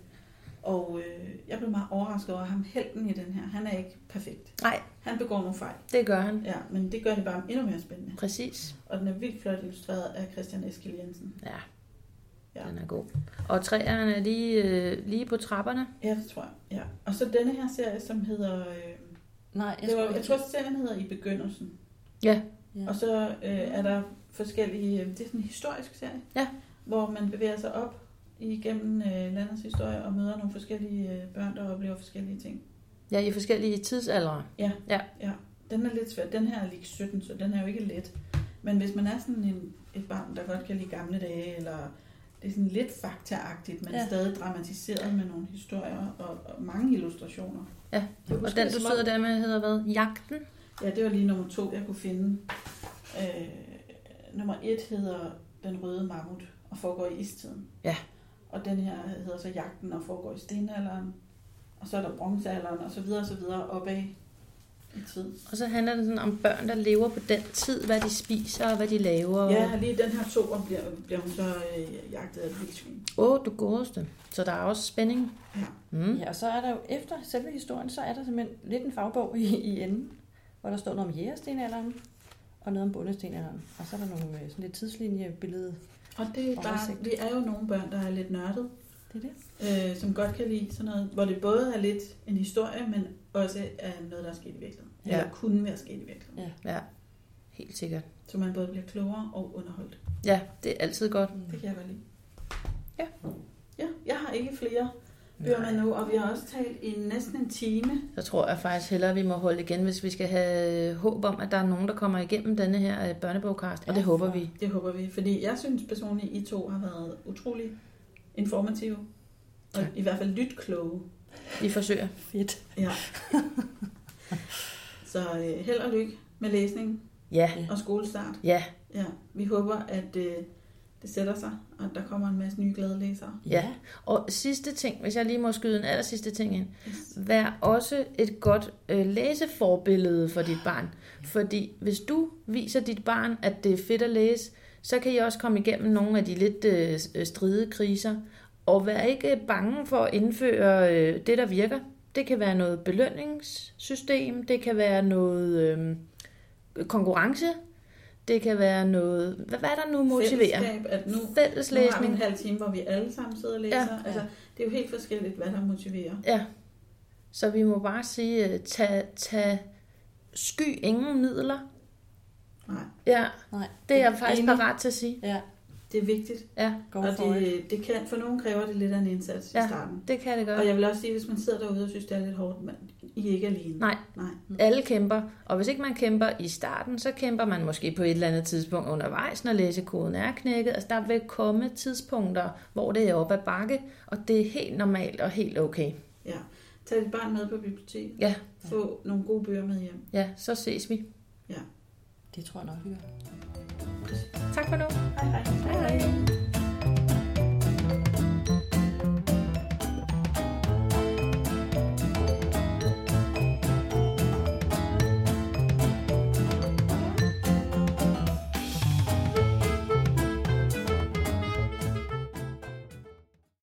Speaker 1: Og øh, jeg blev meget overrasket over ham, helten i den her. Han er ikke perfekt.
Speaker 2: Nej,
Speaker 1: Han begår nogle fejl.
Speaker 2: det gør han.
Speaker 1: Ja, men det gør det bare endnu mere spændende.
Speaker 2: Præcis.
Speaker 1: Og den er vildt flot illustreret af Christian Eskil Jensen.
Speaker 2: Ja,
Speaker 1: Ja.
Speaker 2: den er god. Og træerne er lige, øh, lige på trapperne.
Speaker 1: Ja, det tror jeg. Ja. Og så denne her serie, som hedder... Øh,
Speaker 3: Nej, jeg,
Speaker 1: det var, jeg tror, serien hedder I Begyndelsen.
Speaker 2: Ja,
Speaker 3: Ja.
Speaker 1: Og så øh, er der forskellige... Øh, det er sådan en historisk serie.
Speaker 2: Ja.
Speaker 1: Hvor man bevæger sig op igennem øh, landets historie og møder nogle forskellige øh, børn, der oplever forskellige ting.
Speaker 2: Ja, i forskellige tidsaldre.
Speaker 1: Ja, den er lidt svær. Den her er lige 17, så den er jo ikke let. Men hvis man er sådan en, et barn, der godt kan lide gamle dage, eller det er sådan lidt faktaagtigt, men
Speaker 3: Ja.
Speaker 1: stadig dramatiseret med nogle historier og, og mange illustrationer.
Speaker 2: Ja,
Speaker 3: Jeg
Speaker 2: og
Speaker 3: husker
Speaker 2: den du sidder der med hedder hvad? Jagten?
Speaker 1: Ja, det var lige nummer to, jeg kunne finde. Øh, nummer et hedder Den røde mammut og foregår i istiden.
Speaker 2: Ja.
Speaker 1: Og den her hedder så Jagten og foregår i stenalderen. Og så er der bronzealderen og så videre og så videre opad tid.
Speaker 2: Og så handler det sådan om børn, der lever på den tid, hvad de spiser og hvad de laver.
Speaker 1: Ja, lige den her to og bliver, bliver hun så øh, jagtet af et vildsvin.
Speaker 2: Åh, oh, du godeste. Så der er også spænding.
Speaker 1: Ja.
Speaker 2: Mm.
Speaker 3: Ja, og så er der jo efter selve historien, så er der simpelthen lidt en fagbog i, i enden, hvor der står noget om jægerstenalderen og noget om bundestenalderen. Og så er der nogle øh, sådan lidt tidslinjebillede.
Speaker 1: Og det er bare, vi er jo nogle børn, der er lidt nørdet,
Speaker 3: Det er det.
Speaker 1: øh, som godt kan lide sådan noget, hvor det både er lidt en historie, men også er noget, der er sket i virkeligheden.
Speaker 2: Ja.
Speaker 1: Eller kunne være sket i virkeligheden.
Speaker 2: Ja, helt sikkert.
Speaker 1: Så man både bliver klogere og underholdt.
Speaker 2: Ja, det er altid godt.
Speaker 1: Det kan jeg godt lide.
Speaker 2: Ja.
Speaker 1: Ja, jeg har ikke flere bøger med nu, og vi har også talt i næsten en time.
Speaker 2: Så tror jeg faktisk hellere, at vi må holde igen, hvis vi skal have håb om, at der er nogen, der kommer igennem denne her øh, børnebogkast. Og
Speaker 3: Ja,
Speaker 2: det håber
Speaker 3: for-
Speaker 2: vi.
Speaker 1: Det håber vi, fordi jeg synes personligt, I to har været utrolig informative. Og
Speaker 2: Tak.
Speaker 1: i hvert fald lytkloge.
Speaker 2: Vi forsøger.
Speaker 3: Fedt.
Speaker 1: Ja. Så øh, held og lykke med læsning
Speaker 2: Ja,
Speaker 1: og skolestart.
Speaker 2: ja,
Speaker 1: Ja, vi håber, at øh, det sætter sig, og at der kommer en masse nye glade læsere.
Speaker 2: ja. Og sidste ting, hvis jeg lige må skyde en aller sidste ting ind.
Speaker 1: Yes.
Speaker 2: Vær også et godt øh, læseforbillede for dit barn. Fordi hvis du viser dit barn, at det er fedt at læse, så kan I også komme igennem nogle af de lidt øh, stride kriser. Og vær ikke bange for at indføre øh, det, der virker. Det kan være noget belønningssystem, det kan være noget øh, konkurrence, det kan være noget... Hvad, hvad er der nu motiverer?
Speaker 1: Fællesskab, at nu, nu har vi
Speaker 2: Fælleslæsning.
Speaker 1: en halv time, hvor vi alle sammen sidder og læser.
Speaker 2: Ja.
Speaker 1: Ja. Altså, det er jo helt forskelligt, hvad der motiverer.
Speaker 2: Ja. Så vi må bare sige, øh, tag, tag sky ingen midler.
Speaker 1: Nej,
Speaker 2: Ja,
Speaker 3: Nej.
Speaker 2: det er jeg faktisk
Speaker 3: Enig.
Speaker 2: parat til at sige.
Speaker 3: Ja,
Speaker 1: det er vigtigt.
Speaker 2: Ja,
Speaker 3: go
Speaker 1: og
Speaker 3: it.
Speaker 1: det, det kan, for nogen kræver det lidt af en indsats
Speaker 2: Ja.
Speaker 1: i starten.
Speaker 2: det kan det
Speaker 1: Og
Speaker 2: gøre.
Speaker 1: jeg vil også sige, hvis man sidder derude og synes, det er lidt hårdt, men I er ikke alene.
Speaker 2: Nej.
Speaker 1: Nej.
Speaker 2: Alle kæmper, og hvis ikke man kæmper i starten, så kæmper man måske på et eller andet tidspunkt undervejs, når læsekoden er knækket. Altså der vil komme tidspunkter, hvor det er op ad bakke, og det er helt normalt og helt okay.
Speaker 1: Ja. Tag dit barn med på biblioteket.
Speaker 2: Ja.
Speaker 1: Få nogle gode bøger med hjem.
Speaker 2: Ja, så ses vi.
Speaker 3: Det tror jeg nok, vi gør.
Speaker 2: Tak for nu.
Speaker 1: Hej hej.
Speaker 2: Hej hej.